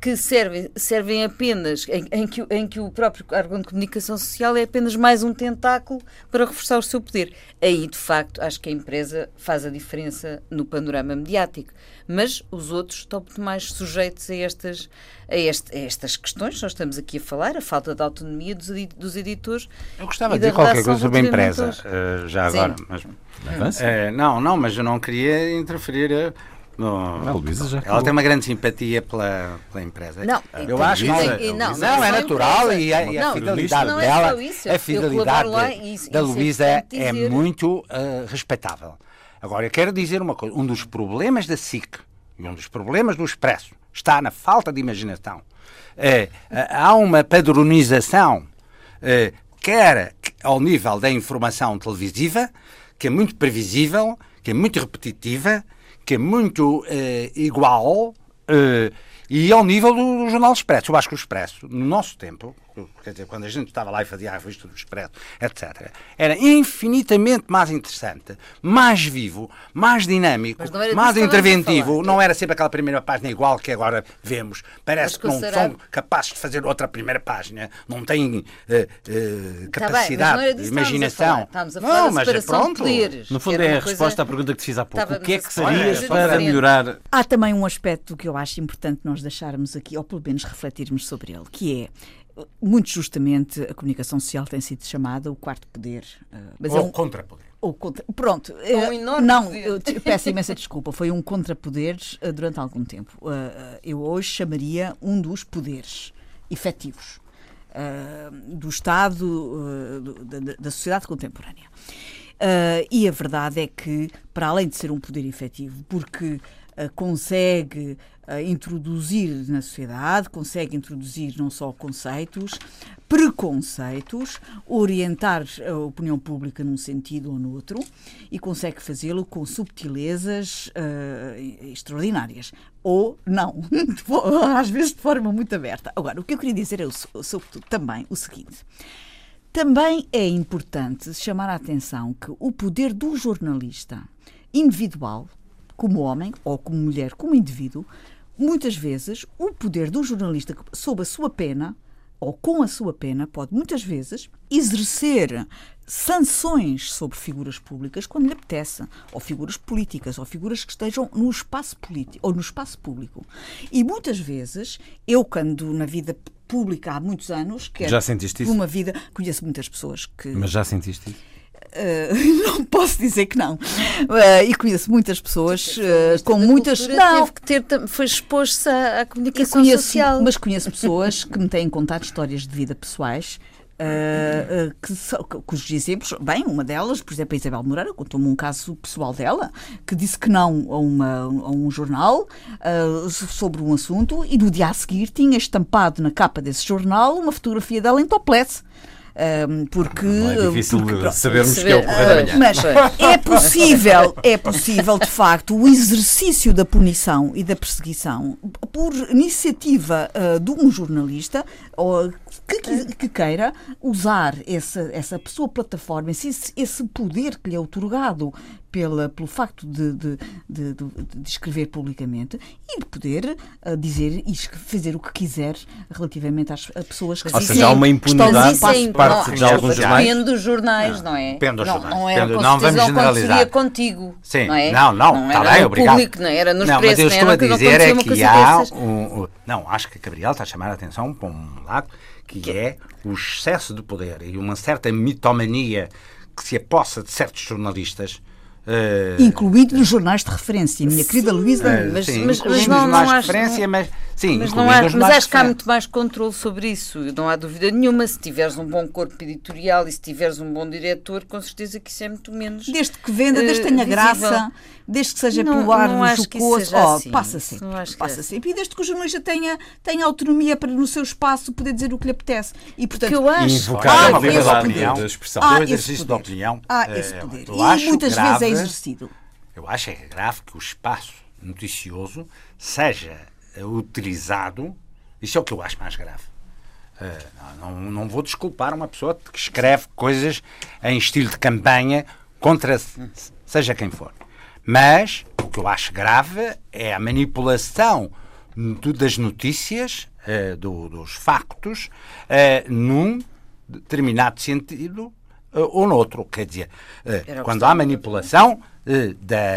que servem, servem apenas, em, em, que, em que o próprio órgão de comunicação social é apenas mais um tentáculo para reforçar o seu poder. Aí, de facto, acho que a empresa faz a diferença no panorama mediático. Mas os outros estão muito mais sujeitos a estas, a, este, a estas questões que nós estamos aqui a falar, a falta de autonomia dos, dos editores. Eu gostava de dizer qualquer coisa sobre a empresa, uh, já agora. Mas, uh, não, não, mas eu não queria interferir. Uh, no... A Luísa já Ela tem uma grande simpatia pela, pela empresa. Não, eu acho que não, não, não, é natural e a, e a fidelidade é dela, a fidelidade da Luísa é, é muito uh, respeitável. Agora, eu quero dizer uma coisa: um dos problemas da SIC e um dos problemas do Expresso está na falta de imaginação. É, há uma padronização, é, quer ao nível da informação televisiva, que é muito previsível, que é muito repetitiva que é muito eh, igual eh, e ao nível do, do Jornal Expresso. Eu acho que o Expresso, no nosso tempo, quer dizer, quando a gente estava lá e fazia a revista do Expresso, etc., era infinitamente mais interessante, mais vivo, mais dinâmico, mais interventivo. Não era sempre aquela primeira página igual que agora vemos. Parece que não são capazes de fazer outra primeira página, não têm uh, uh, capacidade, tá bem, imaginação. Estamos a falar, não, mas é pronto. Poderes, no fundo é a resposta à pergunta que te fiz há pouco. O que é que serias para melhorar? Há também um aspecto que eu acho importante nós deixarmos aqui, ou pelo menos refletirmos sobre ele, que é muito justamente, a comunicação social tem sido chamada o quarto poder. Mas Ou é um contrapoder. Ou contra... Pronto. É um enorme não, poder. eu peço imensa desculpa. Foi um contrapoder durante algum tempo. Eu hoje chamaria um dos poderes efetivos do Estado, da, da sociedade contemporânea. Uh, e a verdade é que, para além de ser um poder efetivo, porque consegue uh, introduzir na sociedade, consegue introduzir não só conceitos, preconceitos, orientar a opinião pública num sentido ou no outro e consegue fazê-lo com subtilezas extraordinárias. Ou não, às vezes de forma muito aberta. Agora, o que eu queria dizer é, sobretudo, também o seguinte. Também é importante chamar a atenção que o poder do jornalista individual, como homem ou como mulher, como indivíduo, muitas vezes o poder do jornalista sob a sua pena ou com a sua pena pode muitas vezes exercer sanções sobre figuras públicas quando lhe apetece, ou figuras políticas, ou figuras que estejam no espaço político ou no espaço público. E muitas vezes, eu quando na vida pública há muitos anos, que já sentiste isso? uma vida, conheço muitas pessoas que Mas já sentiste isso? Uh, não posso dizer que não. Uh, e conheço muitas pessoas uh, com muitas. Não. Teve que ter, foi expor-se à, à comunicação conheço, social. Mas conheço pessoas que me têm contado histórias de vida pessoais Uh, uh, que, cujos exemplos, bem, uma delas, por exemplo, a Isabel Moreira, contou-me um caso pessoal dela, que disse que não a, uma, a um jornal uh, sobre um assunto e no dia a seguir tinha estampado na capa desse jornal uma fotografia dela em topless. Um, porque não é difícil porque, sabermos saber, que é o correio da manhã. Mas é possível, é possível de facto o exercício da punição e da perseguição por iniciativa uh, de um jornalista ou que, que, queira usar essa, essa sua plataforma, esse, esse poder que lhe é otorgado pela, pelo facto de, de, de, de escrever publicamente e de poder uh, dizer e fazer o que quiser relativamente às pessoas que Ou seja, há uma impunidade por parte de alguns jornais. Depende dos jornais, não, é? Depende dos jornais. Não, não, não, não vamos generalizar. contigo. Sim, não, é? não, não, não está bem, obrigado. Público, não era nos não, preços, mas eu estou a dizer é que há um, Não, acho que a Gabriel está a chamar a atenção para um lado que é o excesso de poder e uma certa mitomania que se apossa de certos jornalistas Uh, Incluído nos jornais de referência, minha querida Luísa. Uh, mas, sim, mas, mas não, não acho, referência, mas, sim, mas, não há, mas acho que há muito mais controle sobre isso, não há dúvida nenhuma. Se tiveres um bom corpo editorial e se tiveres um bom diretor, com certeza que isso é muito menos. Desde que venda, desde que tenha uh, graça, desde que seja não, pelo ar não jocoso, oh, assim. passa sempre. Passa é. sempre. E desde que o jornalista tenha, tenha autonomia para, no seu espaço, poder dizer o que lhe apetece. E, portanto, eu acho. Invocar ah, a liberdade de expressão. Ah, exercício de opinião. Ah, esse poder. E muitas vezes é exercido. Eu acho é grave que o espaço noticioso seja utilizado. Isso é o que eu acho mais grave. Uh, não, não vou desculpar uma pessoa que escreve coisas em estilo de campanha contra seja quem for. Mas o que eu acho grave é a manipulação das notícias, uh, do, dos factos, uh, num determinado sentido ou noutro. Quer dizer, quando há manipulação da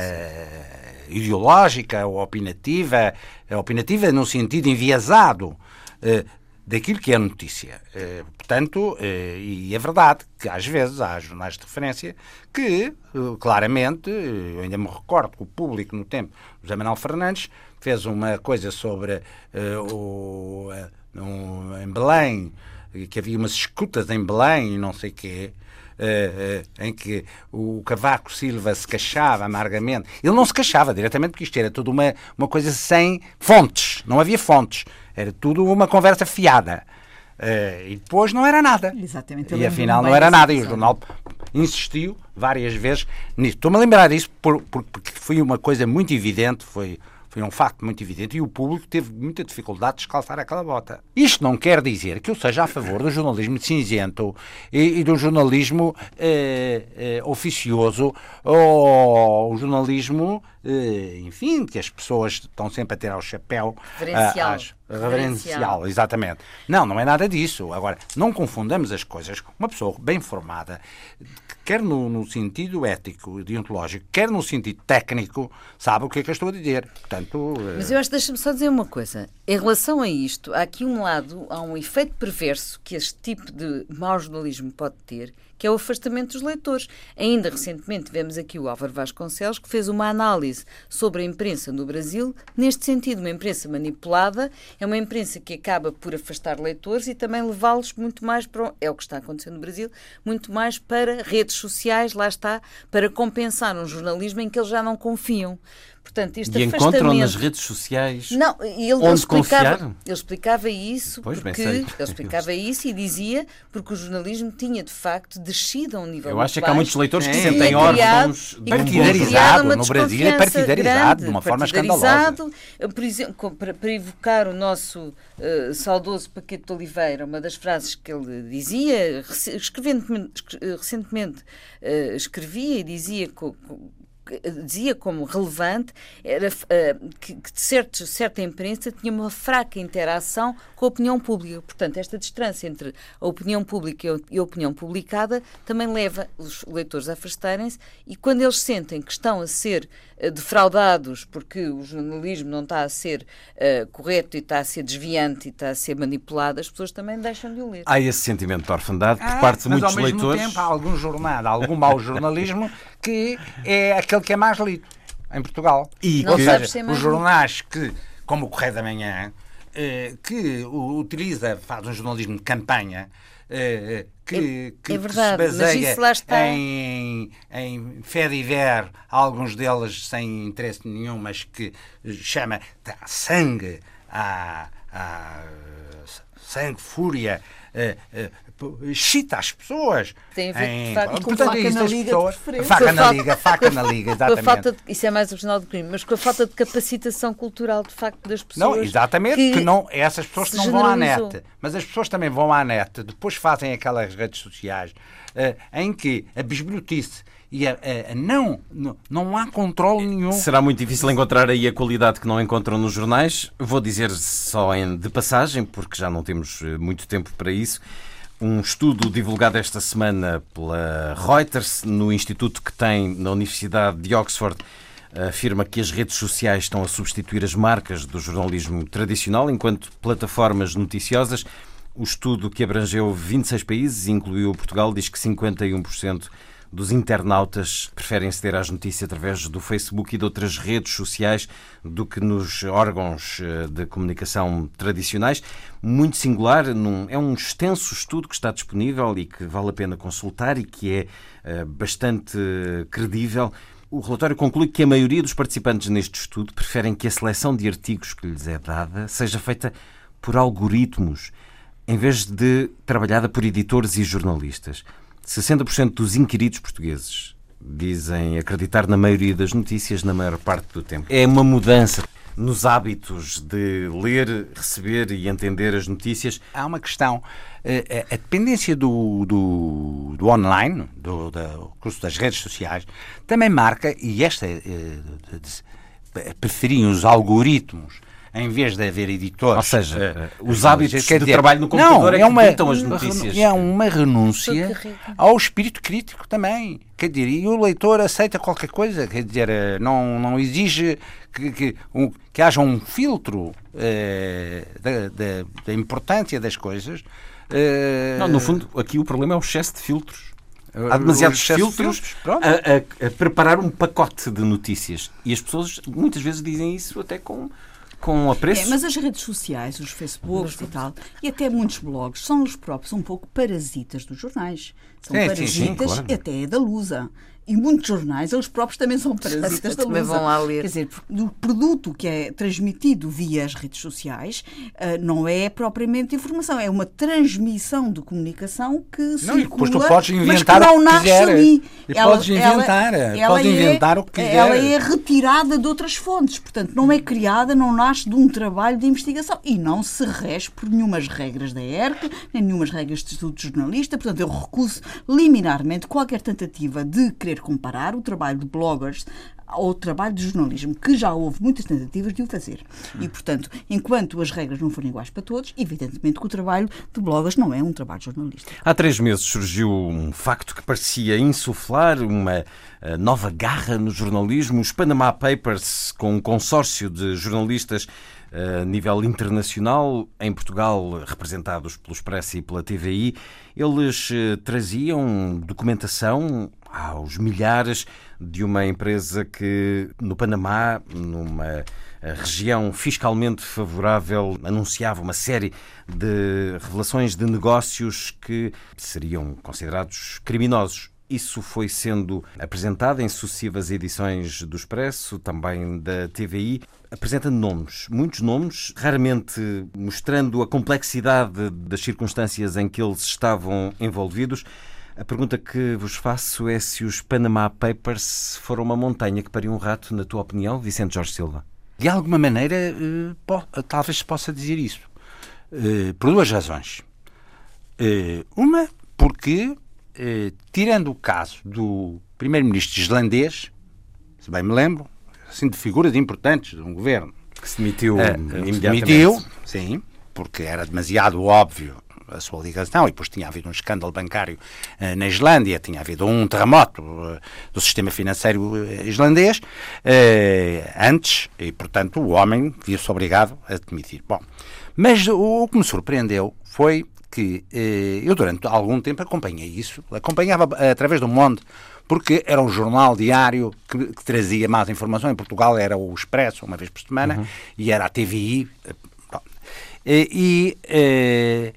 ideológica ou opinativa, opinativa no sentido enviesado daquilo que é notícia. Eh, portanto, eh, e é verdade que às vezes há jornais de referência que, eh, claramente, eu ainda me recordo que o público no tempo, José Manuel Fernandes, fez uma coisa sobre o, no, em Belém, que havia umas escutas em Belém e não sei o quê, em que o Cavaco Silva se queixava amargamente. Ele não se queixava diretamente, porque isto era tudo uma, uma coisa sem fontes, não havia fontes. Era tudo uma conversa fiada. Uh, e depois não era nada. Exatamente. E afinal não era nada. E o jornal insistiu várias vezes nisso. Estou-me a lembrar disso por, por, porque foi uma coisa muito evidente, foi, foi um facto muito evidente e o público teve muita dificuldade de descalçar aquela bota. Isto não quer dizer que eu seja a favor do jornalismo cinzento e, e do jornalismo eh, eh, oficioso ou o jornalismo, eh, enfim, que as pessoas estão sempre a ter ao chapéu. Referencial. Às, reverencial, exatamente. Não, não é nada disso. Agora, não confundamos as coisas. Uma pessoa bem formada, quer no, no sentido ético, deontológico, quer no sentido técnico, sabe o que é que eu estou a dizer. Portanto, eh, Mas eu acho, deixa-me só dizer uma coisa. Em relação a isto, há aqui um lado, há um efeito perverso que este tipo de mau jornalismo pode ter, que é o afastamento dos leitores. Ainda recentemente tivemos aqui o Álvaro Vasconcelos, que fez uma análise sobre a imprensa no Brasil, neste sentido, uma imprensa manipulada, é uma imprensa que acaba por afastar leitores e também levá-los muito mais para, é o que está acontecendo no Brasil, muito mais para redes sociais, lá está, para compensar um jornalismo em que eles já não confiam. Portanto, este e afastamento... encontram nas redes sociais não, ele, ele onde explicava, confiar? ele explicava isso Pois, porque ele explicava isso e dizia porque o jornalismo tinha de facto descido a um nível Eu acho é que há baixo. muitos leitores que se sentem órfãos tinha partidarizado no Brasil, é partidarizado de uma forma partidarizado. Por exemplo, para, para evocar o nosso eh, saudoso Paquete de Oliveira, uma das frases que ele dizia, eh, recentemente eh, escrevia e dizia que- dizia como relevante era eh, que, certo, certa imprensa tinha uma fraca interação com a opinião pública. Portanto, esta distância entre a opinião pública e a- opinião publicada também leva os leitores a afastarem-se e quando eles sentem que estão a ser eh, defraudados porque o jornalismo não está a ser eh, correto e está a ser desviante e está a ser manipulado, as pessoas também deixam de o ler. Há esse sentimento de orfandade por Ah, parte de mas muitos ao mesmo leitores. tempo há algum jornal, há algum mau jornalismo que é aquele que é mais lido em Portugal. E Não que- os jornais que, como o Correio da Manhã, eh, que utiliza, faz um jornalismo de campanha, eh, que, É- que- é que verdade, se mas baseia isso lá está. em, em fé de ver, alguns deles sem interesse nenhum, mas que chama dá sangue, a, sangue, fúria, eh, eh, excita as pessoas. Tem a ver, em- facto, com portanto, faca isso na liga pessoas-. Faca Com na liga, faca na liga, Com a exatamente. falta de, isso é mais o sinal do crime, mas com a falta de capacitação cultural, de facto, das pessoas. Não, exatamente, que, não, essas pessoas que não vão à net. Mas as pessoas também vão à net, depois fazem aquelas redes sociais eh, em que a bisbilhotice e a, a- a não, não, não há controle nenhum. Será muito difícil encontrar aí a qualidade que não encontram nos jornais. Vou dizer só em, de passagem, porque já não temos eh, muito tempo para isso. Um estudo divulgado esta semana pela Reuters, no instituto que tem na Universidade de Oxford, afirma que as redes sociais estão a substituir as marcas do jornalismo tradicional enquanto plataformas noticiosas. O estudo, que abrangeu 26 países incluiu Portugal, diz que 51% dos internautas preferem ceder às notícias através do Facebook e de outras redes sociais do que nos órgãos eh, de comunicação tradicionais. Muito singular, num- é um extenso estudo que está disponível e que vale a pena consultar e que é eh, bastante credível. O relatório conclui que a maioria dos participantes neste estudo preferem que a seleção de artigos que lhes é dada seja feita por algoritmos em vez de trabalhada por editores e jornalistas. 60% dos inquiridos portugueses dizem acreditar na maioria das notícias na maior parte do tempo. É uma mudança nos hábitos de ler, receber e entender as notícias. Há uma questão. eh, A dependência do, do, do online, do, do curso das redes sociais, também marca, e esta eh, preferiam os algoritmos em vez de haver editores. Ou seja, eh, os hábitos de trabalho no computador não, é que ditam as notícias. É uma renúncia ao espírito crítico também. Quer dizer, e o leitor aceita qualquer coisa, quer dizer, eh, não, não exige que, que, um- que haja um filtro eh, da, da- da importância das coisas. eh, Não, no fundo, aqui o problema é o excesso de filtros. Há demasiados filtros pronto. a, a- a preparar um pacote de notícias. E as pessoas muitas vezes dizem isso até com, com apreço. É, mas as redes sociais, os Facebooks e tal, e até muitos blogs, são os próprios um pouco parasitas dos jornais. São Sim, sim, parasitas sim, claro. até da Lusa. E muitos jornais, eles próprios também são parasitas da Lusa. vão lá ler. Quer dizer, do produto que é transmitido via as redes sociais ah, não é propriamente informação, é uma transmissão de comunicação que Não, e depois tu circula, podes mas inventar que não o que nasce quiser. ali. E podes inventar, podes inventar o que quiser. Ela é retirada de outras fontes, portanto, não é criada, não nasce de um trabalho de investigação e não se rege por nenhumas regras da ERC, nem nenhumas regras de estudo jornalista. Portanto, eu recuso liminarmente qualquer tentativa de querer comparar o trabalho de bloggers ao trabalho de jornalismo, que já houve muitas tentativas de o fazer. E, portanto, enquanto as regras não forem iguais para todos, evidentemente que o trabalho de bloggers não é um trabalho jornalístico. Há três meses surgiu um facto que parecia insuflar uma eh, nova garra no jornalismo. Os Panama Papers, com um consórcio de jornalistas a nível internacional, em Portugal, representados pelo Expresso e pela TVI, eles eh, traziam documentação aos milhares de uma empresa que no Panamá, numa região fiscalmente favorável, anunciava uma série de revelações de negócios que seriam considerados criminosos. Isso foi sendo apresentado em sucessivas edições do Expresso, também da TVI, apresentando nomes, muitos nomes, raramente mostrando a complexidade das circunstâncias em que eles estavam envolvidos. A pergunta que vos faço é se os Panama Papers foram uma montanha que pariu um rato, na tua opinião, Vicente Jorge Silva? De alguma maneira, eh, talvez se possa dizer isso. Eh, por duas razões. Eh, uma, porque, tirando o caso do primeiro-ministro islandês, se bem me lembro, assim, de figuras importantes de um governo. Que se demitiu imediatamente. Demitiu, sim, porque era demasiado óbvio a sua ligação, e depois tinha havido um escândalo bancário uh, na Islândia, tinha havido um terremoto uh, do sistema financeiro uh, islandês antes, e portanto o homem viu-se obrigado a demitir. Bom, mas o, o que me surpreendeu foi que eu durante algum tempo acompanhei isso, acompanhava através do Monde, porque era um jornal diário que, que, trazia mais informação. Em Portugal era o Expresso, uma vez por semana, uhum. e era a TVI. E, e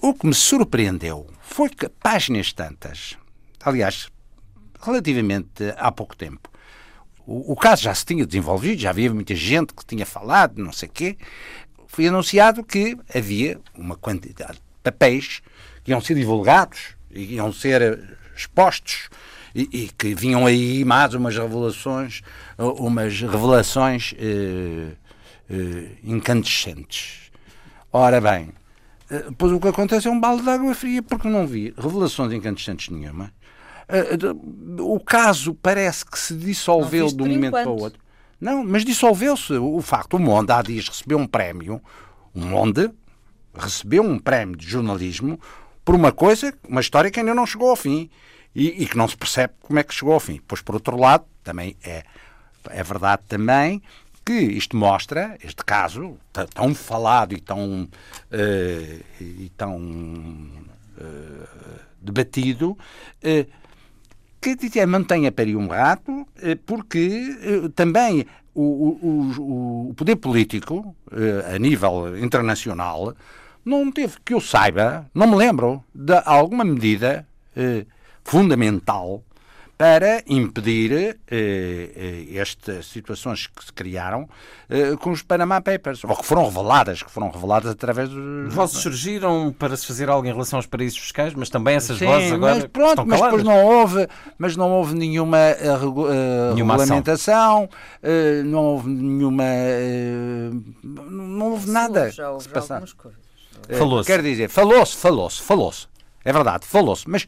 o que me surpreendeu foi que páginas tantas, aliás, relativamente há pouco tempo, o, o, caso já se tinha desenvolvido, já havia muita gente que tinha falado, não sei o quê, foi anunciado que havia uma quantidade de papéis que iam ser divulgados e iam ser expostos e, e que vinham aí mais umas revelações, umas revelações eh, eh, incandescentes. Ora bem, eh, pois o que acontece é um balde de água fria, porque não vi revelações incandescentes nenhuma. Eh, o caso parece que se dissolveu de um momento enquanto. para o outro. Não, mas dissolveu-se. O facto, o Monde há dias recebeu um prémio, o Monde recebeu um prémio de jornalismo por uma coisa, uma história que ainda não chegou ao fim e, e que não se percebe como é que chegou ao fim. Pois, por outro lado, também é, é verdade também que isto mostra, este caso, tão falado e tão, uh, e tão uh, debatido, uh, que dizer, mantém a parir um rato, porque também o, o, o, poder político, a nível internacional, não teve, que eu saiba, não me lembro, de alguma medida fundamental para impedir eh, eh, estas situações que se criaram eh, com os Panama Papers, ou que foram reveladas, que foram reveladas através dos... Vozes surgiram para se fazer algo em relação aos paraísos fiscais, mas também essas Sim, vozes agora mas, pronto, estão mas depois não houve, mas não houve nenhuma, uh, nenhuma regulamentação, uh, não houve nenhuma... Uh, não houve nada. Já houve, já houve Falou-se. Quer dizer, falou-se, falou-se, falou-se. É verdade, falou-se, mas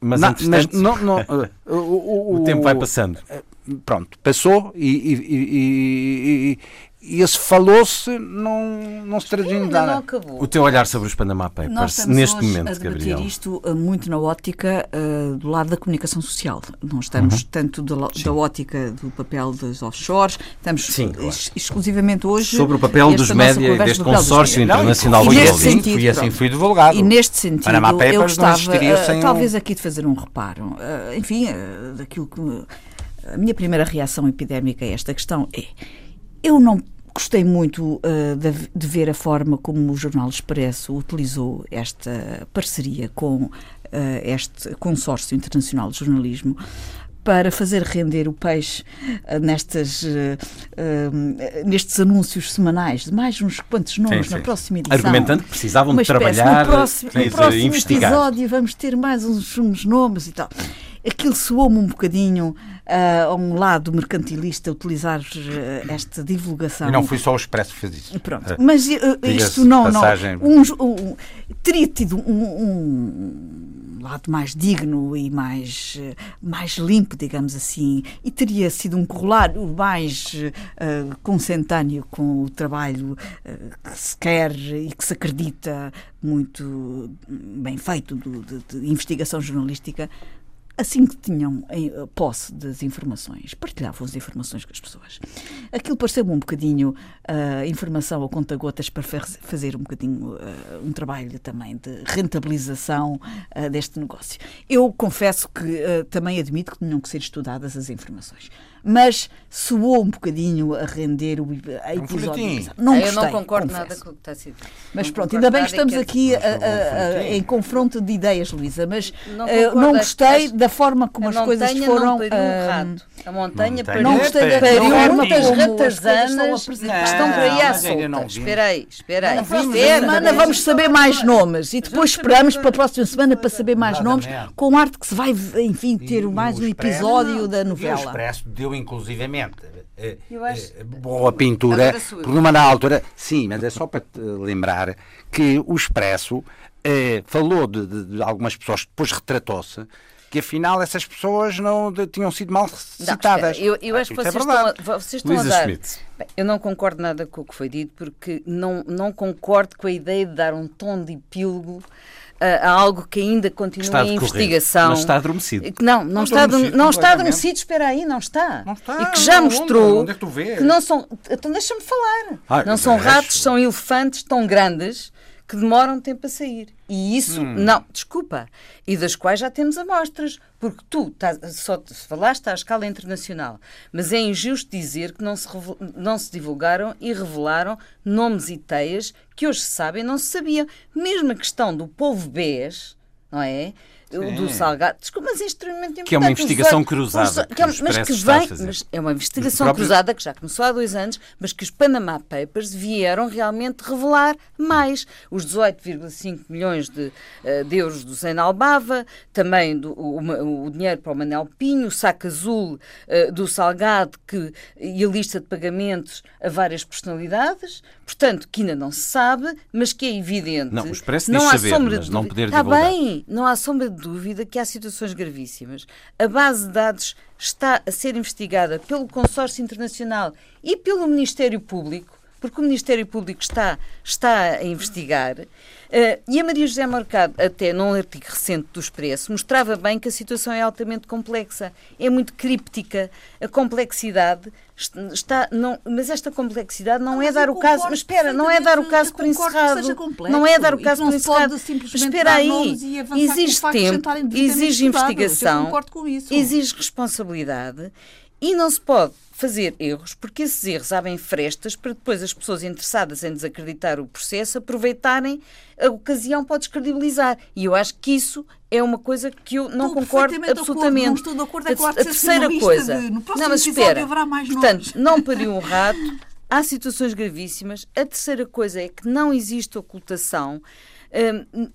mas, não, mas não, não, uh, o, o, o, tempo vai passando. Uh, pronto, passou e, e, e, e esse falou-se não, não se traduziu em nada. O teu olhar sobre os Panama Papers neste momento, a Gabriel? isto uh, muito na ótica uh, do lado da comunicação social. Não estamos uhum. tanto da, da, ótica do papel dos offshores, estamos Sim, claro. ex exclusivamente hoje sobre o papel dos média deste consórcio internacional. Foi assim, sentido, fui assim fui divulgado. E neste sentido, Panama eu gostava uh, talvez um... aqui de fazer um reparo. Uh, enfim, uh, daquilo que a minha primeira reação epidémica a esta questão é eu não Gostei muito uh, de, de, ver a forma como o Jornal Expresso utilizou esta parceria com uh, este consórcio internacional de jornalismo para fazer render o peixe uh, nestas, uh, uh, nestes anúncios semanais de mais uns quantos nomes sim, sim. na próxima edição. Argumentando que precisavam de trabalhar no próximo, no próximo investigar. episódio vamos ter mais uns, uns nomes e tal. Aquilo soou-me um bocadinho uh, a um lado mercantilista utilizar uh, esta divulgação. E não foi só o Expresso que fez isso. Pronto. Uh, Mas isto não. Passagem... não um, um, teria tido um, um lado mais digno e mais, mais limpo, digamos assim, e teria sido um corolário mais uh, consentâneo com o trabalho uh, que se quer e que se acredita muito bem feito do, de, de investigação jornalística assim que tinham eh, posse das informações, partilhavam as informações com as pessoas. Aquilo pareceu-me um bocadinho uh, informação a conta-gotas para fazer um bocadinho uh, um trabalho também de rentabilização uh, deste negócio. Eu confesso que também admito que tinham que ser estudadas as informações mas soou um bocadinho a render o a episódio. Um não gostei, eu não concordo confesso. nada com o que está a ser Mas não pronto, ainda bem que estamos aqui a, a, a, em confronto de ideias, Luísa, mas não, uh, não gostei da forma como as coisas foram. Não a montanha pariu, não gostei da forma como as ratazanas estão para aí à solta. Espera aí, espera aí. Na próxima semana vamos saber mais nomes e depois esperamos para a próxima semana para saber mais nomes, com arte que se vai, enfim, ter mais um episódio da novela. O Expresso deu inclusivamente eh, eh, boa pintura, numa da altura, sim, mas é só para te lembrar que o Expresso eh, falou de, de, de, algumas pessoas, depois retratou-se, que afinal essas pessoas não de, tinham sido mal citadas. Não, eu, eu, acho que vocês, é estão a, vocês estão a dar. Bem, eu não concordo nada com o que foi dito, porque não, não concordo com a ideia de dar um tom de epílogo a, algo que ainda continua em investigação. Mas está adormecido. Não, não está, adormecido, não está adormecido, espera aí, não está. Não está e que já não, mostrou onde, onde é que, que, não são. Então deixa-me falar. Ai, não são ratos, são elefantes tão grandes que demoram tempo a sair. E isso, hum. não, desculpa, e das quais já temos amostras, porque tu estás, só falaste à escala internacional, mas é injusto dizer que não se, não se divulgaram e revelaram nomes e teias que hoje se sabem não se sabiam. Mesmo a questão do povo bês, não é? Sim. do Salgado, desculpa, mas é extremamente importante. Que é uma investigação cruzada. Que, que é, mas que vem, mas é uma investigação próprio... cruzada que já começou há dois anos, mas que os Panama Papers vieram realmente revelar mais. Os 18,5 milhões de, uh, de, euros do Albava, também do, o, o, dinheiro para o Manel Pinho, o saco azul uh, do Salgado que, e a lista de pagamentos a várias personalidades, portanto, que ainda não se sabe, mas que é evidente. Não, o Expresso não há saber, sombra de não poder Está bem, não há sombra de dúvida que há situações gravíssimas. A base de dados está a ser investigada pelo Consórcio Internacional e pelo Ministério Público, porque o Ministério Público está, está a investigar. Uh, e a Maria José Mercado, até num artigo recente do Expresso, mostrava bem que a situação é altamente complexa, é muito críptica. A complexidade está não, mas esta complexidade não, não é dar o caso mas espera não é dar o caso por encerrado não é dar o caso por encerrado espera aí. exige tempo exige investigação exige responsabilidade e não se pode fazer erros, porque esses erros abrem frestas para depois as pessoas interessadas em desacreditar o processo aproveitarem a ocasião para descredibilizar. E eu acho que isso é uma coisa que eu não estou concordo absolutamente. Não estou de acordo, é claro a, terceira coisa. De, no não, mas espera, haverá mais Portanto, não pariu um rato, há situações gravíssimas. A terceira coisa é que não existe ocultação. Um,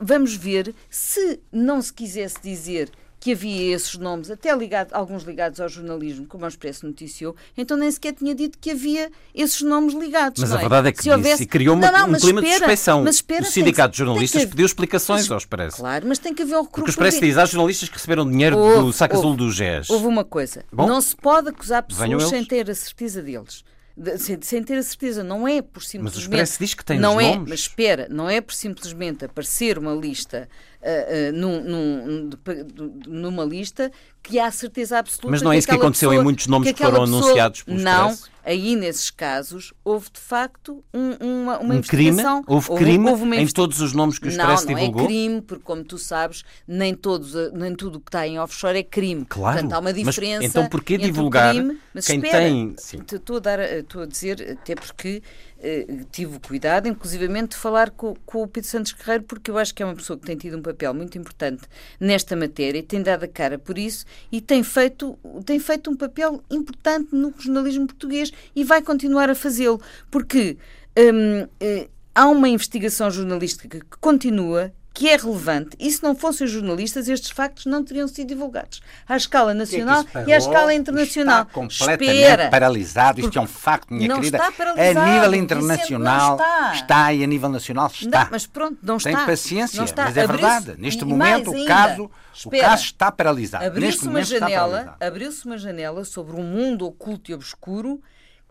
vamos ver se não se quisesse dizer que havia esses nomes, até ligado, alguns ligados ao jornalismo, como o Expresso noticiou, então nem sequer tinha dito que havia esses nomes ligados. Mas a é? verdade é que Se disse houvesse... e criou uma, não, não, um clima espera, de suspeição. Mas espera, o Sindicato de Jornalistas pediu explicações mas, ao Expresso. Claro, mas tem que haver o Porque o Expresso diz aos jornalistas que receberam dinheiro houve, do saco azul do GES. Houve uma coisa, Bom, não se pode acusar pessoas sem ter a certeza deles. De, sem, sem, ter a certeza, não é por simplesmente. Mas o Expresso diz que tem não é, nomes. Mas espera, não é por simplesmente aparecer uma lista uh, num, num, numa lista que há certeza absoluta Mas não é isso que, aconteceu pessoa, em muitos nomes que, que foram pessoa, anunciados pelo Não, aí nesses casos houve de facto um, uma, uma um investigação. Crime? Houve, houve crime houve uma em todos os nomes que o Expresso não, não divulgou? Não, é crime, porque como tu sabes, nem, todos, nem tudo o que está em offshore é crime. Claro. Portanto, há uma diferença. Mas, então porquê divulgar crime, quem espera, tem... Estou a, dar, estou a dizer, até porque eh, tive o cuidado, inclusivamente, de falar com, com, o Pedro Santos Guerreiro, porque eu acho que é uma pessoa que tem tido um papel muito importante nesta matéria, tem dado a cara por isso e tem feito, tem feito um papel importante no jornalismo português e vai continuar a fazê-lo, porque hum, eh, há uma investigação jornalística que continua que é relevante. E se não fossem os jornalistas, estes factos não teriam sido divulgados à escala nacional que é e à escala internacional. Está completamente Espera, paralisado. Isto é um facto, minha não querida. Está paralisado. A nível internacional está. está. e a nível nacional está. Não, mas pronto, não está. Tem paciência, mas é verdade. Neste momento o caso, Espera, o caso está paralisado. Abriu-se uma janela, abriu-se uma janela sobre um mundo oculto e obscuro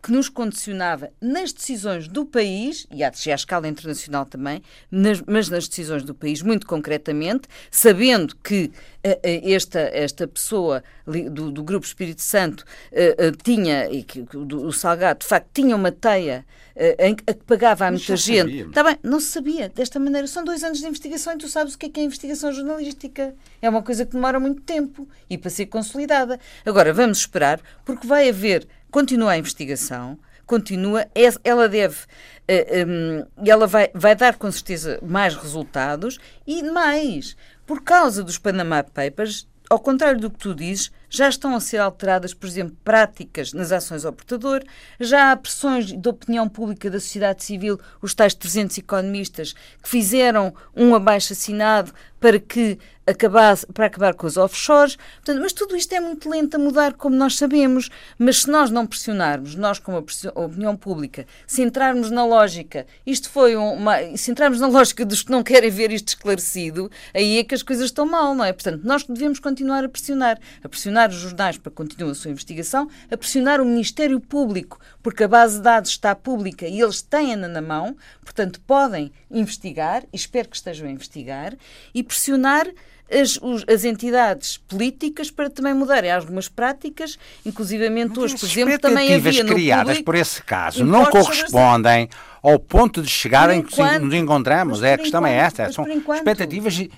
que nos condicionava nas decisões do país, e à escala internacional também, nas, mas nas decisões do país, muito concretamente, sabendo que uh, esta, esta pessoa do, do Grupo Espírito Santo uh, uh, tinha, e que, do, o Salgado, de facto, tinha uma teia em, a que pagava a muita gente. Está bem, não se sabia desta maneira. São dois anos de investigação e tu sabes o que é, que é investigação jornalística. É uma coisa que demora muito tempo e para ser consolidada. Agora, vamos esperar, porque vai haver continua a investigação, continua, ela deve, eh, um, ela vai, vai dar com certeza mais resultados e mais, por causa dos Panama Papers, ao contrário do que tu dizes, já estão a ser alteradas, por exemplo, práticas nas ações ao portador, já há pressões da opinião pública da sociedade civil, os tais 300 economistas, que fizeram um abaixo-assinado para que acabasse, para acabar com os offshores. Portanto, mas tudo isto é muito lento a mudar, como nós sabemos. Mas se nós não pressionarmos, nós como a opinião pública, se entrarmos na lógica, isto foi uma, se entrarmos na lógica dos que não querem ver isto esclarecido, aí é que as coisas estão mal, não é? Portanto, nós devemos continuar a pressionar, a pressionar os jornais para que continuem a sua investigação, a pressionar o Ministério Público, porque a base de dados está pública e eles têm-na na mão, portanto, podem investigar, e espero que estejam a investigar, e pressionar as, os, as, entidades políticas para também mudarem algumas práticas, inclusivamente hoje, por exemplo, também havia no criadas público, por esse caso não correspondem ao ponto de chegar em que nos encontramos. É, a questão é essa. São expectativas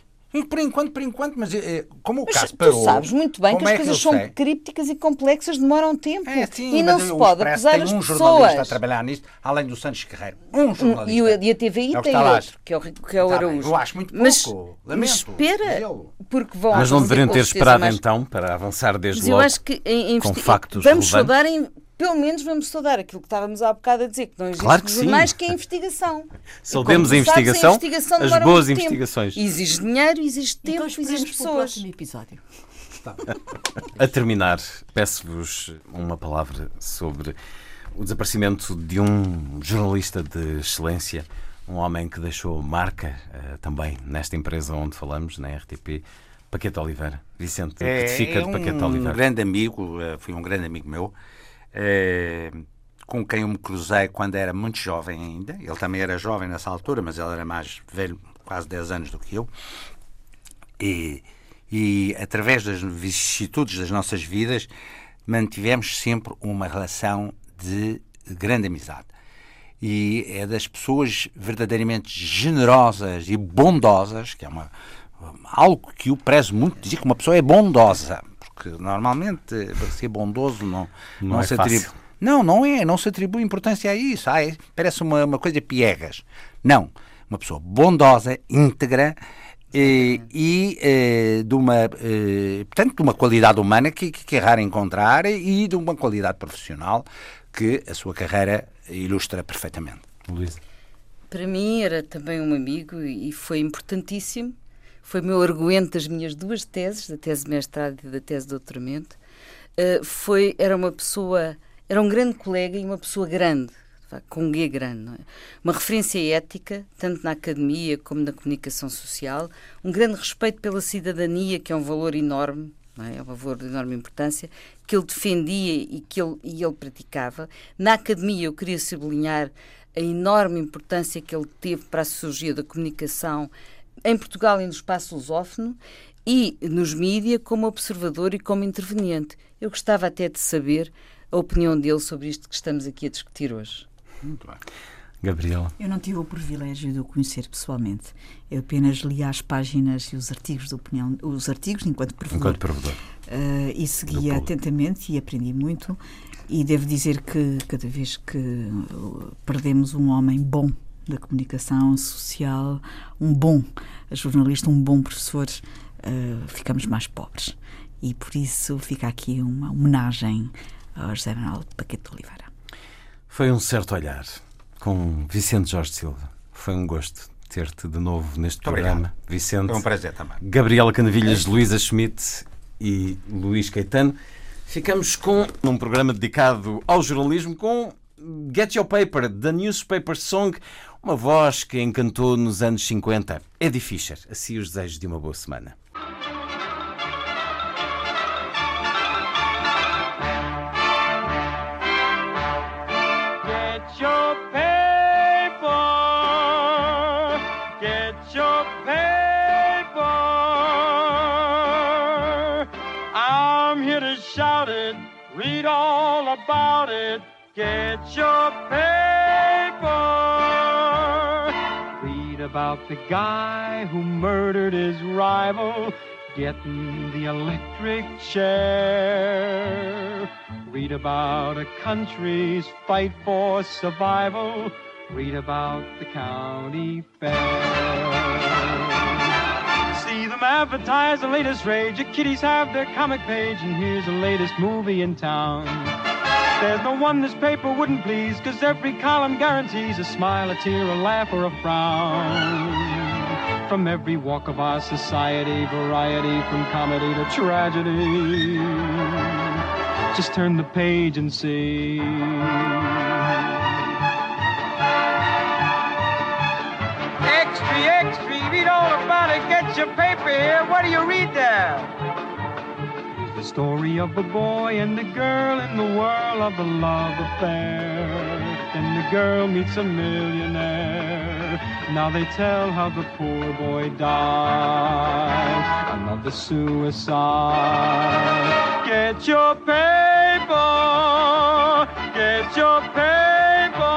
por enquanto, por enquanto, mas é, como o mas caso parou... Tu sabes muito bem que as é coisas são sei? crípticas e complexas, demoram tempo. É, sim, e não se pode acusar as um pessoas. jornalista a trabalhar nisto, além do Santos Guerreiro. Um jornalista. E, e a TVI é tem outro, que é o, que é o Araújo. Eu acho muito pouco. Mas, Lamento. mas espera, porque vão... Mas não deveriam ter esperado mais... então para avançar desde mas logo eu acho que em, em, com factos Vamos relevantes. em pelo menos vamos saudar aquilo que estávamos há bocado a dizer, que não existe claro que jornais, que é a investigação. Saudemos a investigação, a investigação as boas investigações. Tempo. Exige dinheiro, exige tempo, então, exige pessoas. episódio. A terminar, peço-vos uma palavra sobre o desaparecimento de um jornalista de excelência, um homem que deixou marca uh, também nesta empresa onde falamos, na RTP, Paquete Oliveira. Vicente, o que te fica é de Paquete Oliveira? Um grande amigo, eh, foi um grande amigo meu. Eh, com quem eu me cruzei quando era muito jovem ainda. Ele também era jovem nessa altura, mas ele era mais velho, quase 10 anos do que eu. E, e através das vicissitudes das nossas vidas, mantivemos sempre uma relação de grande amizade. E é das pessoas verdadeiramente generosas e bondosas, que é uma, algo que eu prezo muito, dizer que uma pessoa é bondosa porque normalmente para ser bondoso não, não, não é se atribui. Não, não é, não se atribui importância a isso. Ah, é, parece uma, uma coisa piegas. Não, uma pessoa bondosa, íntegra e, e eh, de uma, eh, portanto, de uma qualidade humana que, que é raro encontrar e de uma qualidade profissional que a sua carreira ilustra perfeitamente. Luís. Para mim era também um amigo e foi importantíssimo foi meu argumento das minhas duas teses, da tese de mestrado e da tese de doutoramento. Uh, foi, era uma pessoa, era um grande colega e uma pessoa grande, com um G grande. É? Uma referência ética, tanto na academia como na comunicação social, um grande respeito pela cidadania, que é um valor enorme, é? é? um valor de enorme importância, que ele defendia e que ele, e ele praticava. Na academia, eu queria sublinhar a enorme importância que ele teve para a sociologia da comunicação em Portugal e no espaço lusófono e nos mídias como observador e como interveniente. Eu gostava até de saber a opinião dele sobre isto que estamos aqui a discutir hoje. Muito bem. Gabriela. Eu não tive o privilégio de o conhecer pessoalmente. Eu apenas li as páginas e os artigos de opinião, os artigos enquanto provedor. Enquanto provedor. Uh, e seguia atentamente e aprendi muito. E devo dizer que cada vez que perdemos um homem bom da comunicação social, um bom jornalista, um bom professor, uh, ficamos mais pobres. E por isso fica aqui uma homenagem ao José Manuel Paquete de Oliveira. Foi um certo olhar com Vicente Jorge Silva. Foi um gosto ter-te de novo neste Muito programa, obrigado. Vicente. Foi um prazer também. Gabriela Canavilhas, é. Luísa Schmidt e Luís Caetano. Ficamos com um programa dedicado ao jornalismo com Get Your Paper, The Newspaper Song, uma voz que encantou nos anos 50. Eddie Fisher. Assim os desejos de uma boa semana. about it. Get your. About the guy who murdered his rival, getting the electric chair. Read about a country's fight for survival. Read about the county fair. See them advertise the latest rage. The kiddies have their comic page, and here's the latest movie in town. There's no one this paper wouldn't please, cause every column guarantees a smile, a tear, a laugh, or a frown. From every walk of our society, variety from comedy to tragedy. Just turn the page and see. Extra, extra, read all about it. Get your paper here. What do you read there? Story of a boy and a girl in the whirl of a love affair. Then the girl meets a millionaire. Now they tell how the poor boy died. Another suicide. Get your paper. Get your paper.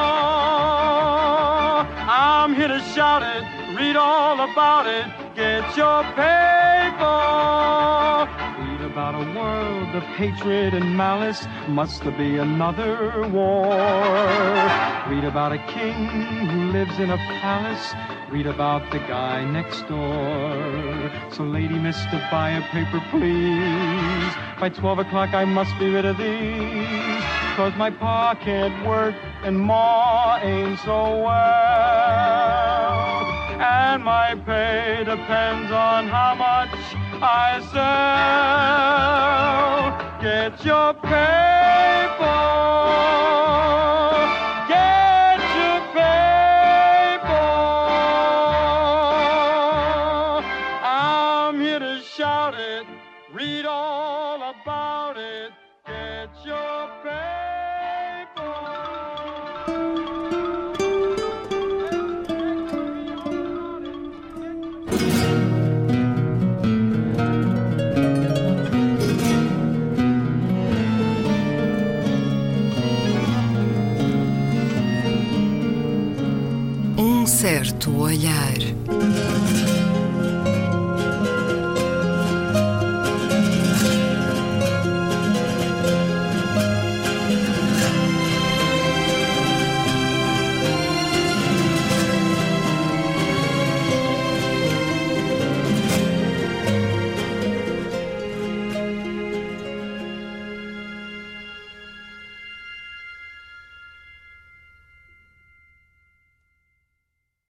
I'm here to shout it. Read all about it. Get your paper world of hatred and malice. Must there be another war? Read about a king who lives in a palace. Read about the guy next door. So, lady, mister, buy a paper, please. By 12 o'clock, I must be rid of these. Cause my pa can't work and ma ain't so well and my pay depends on how much I sell. Get your paper.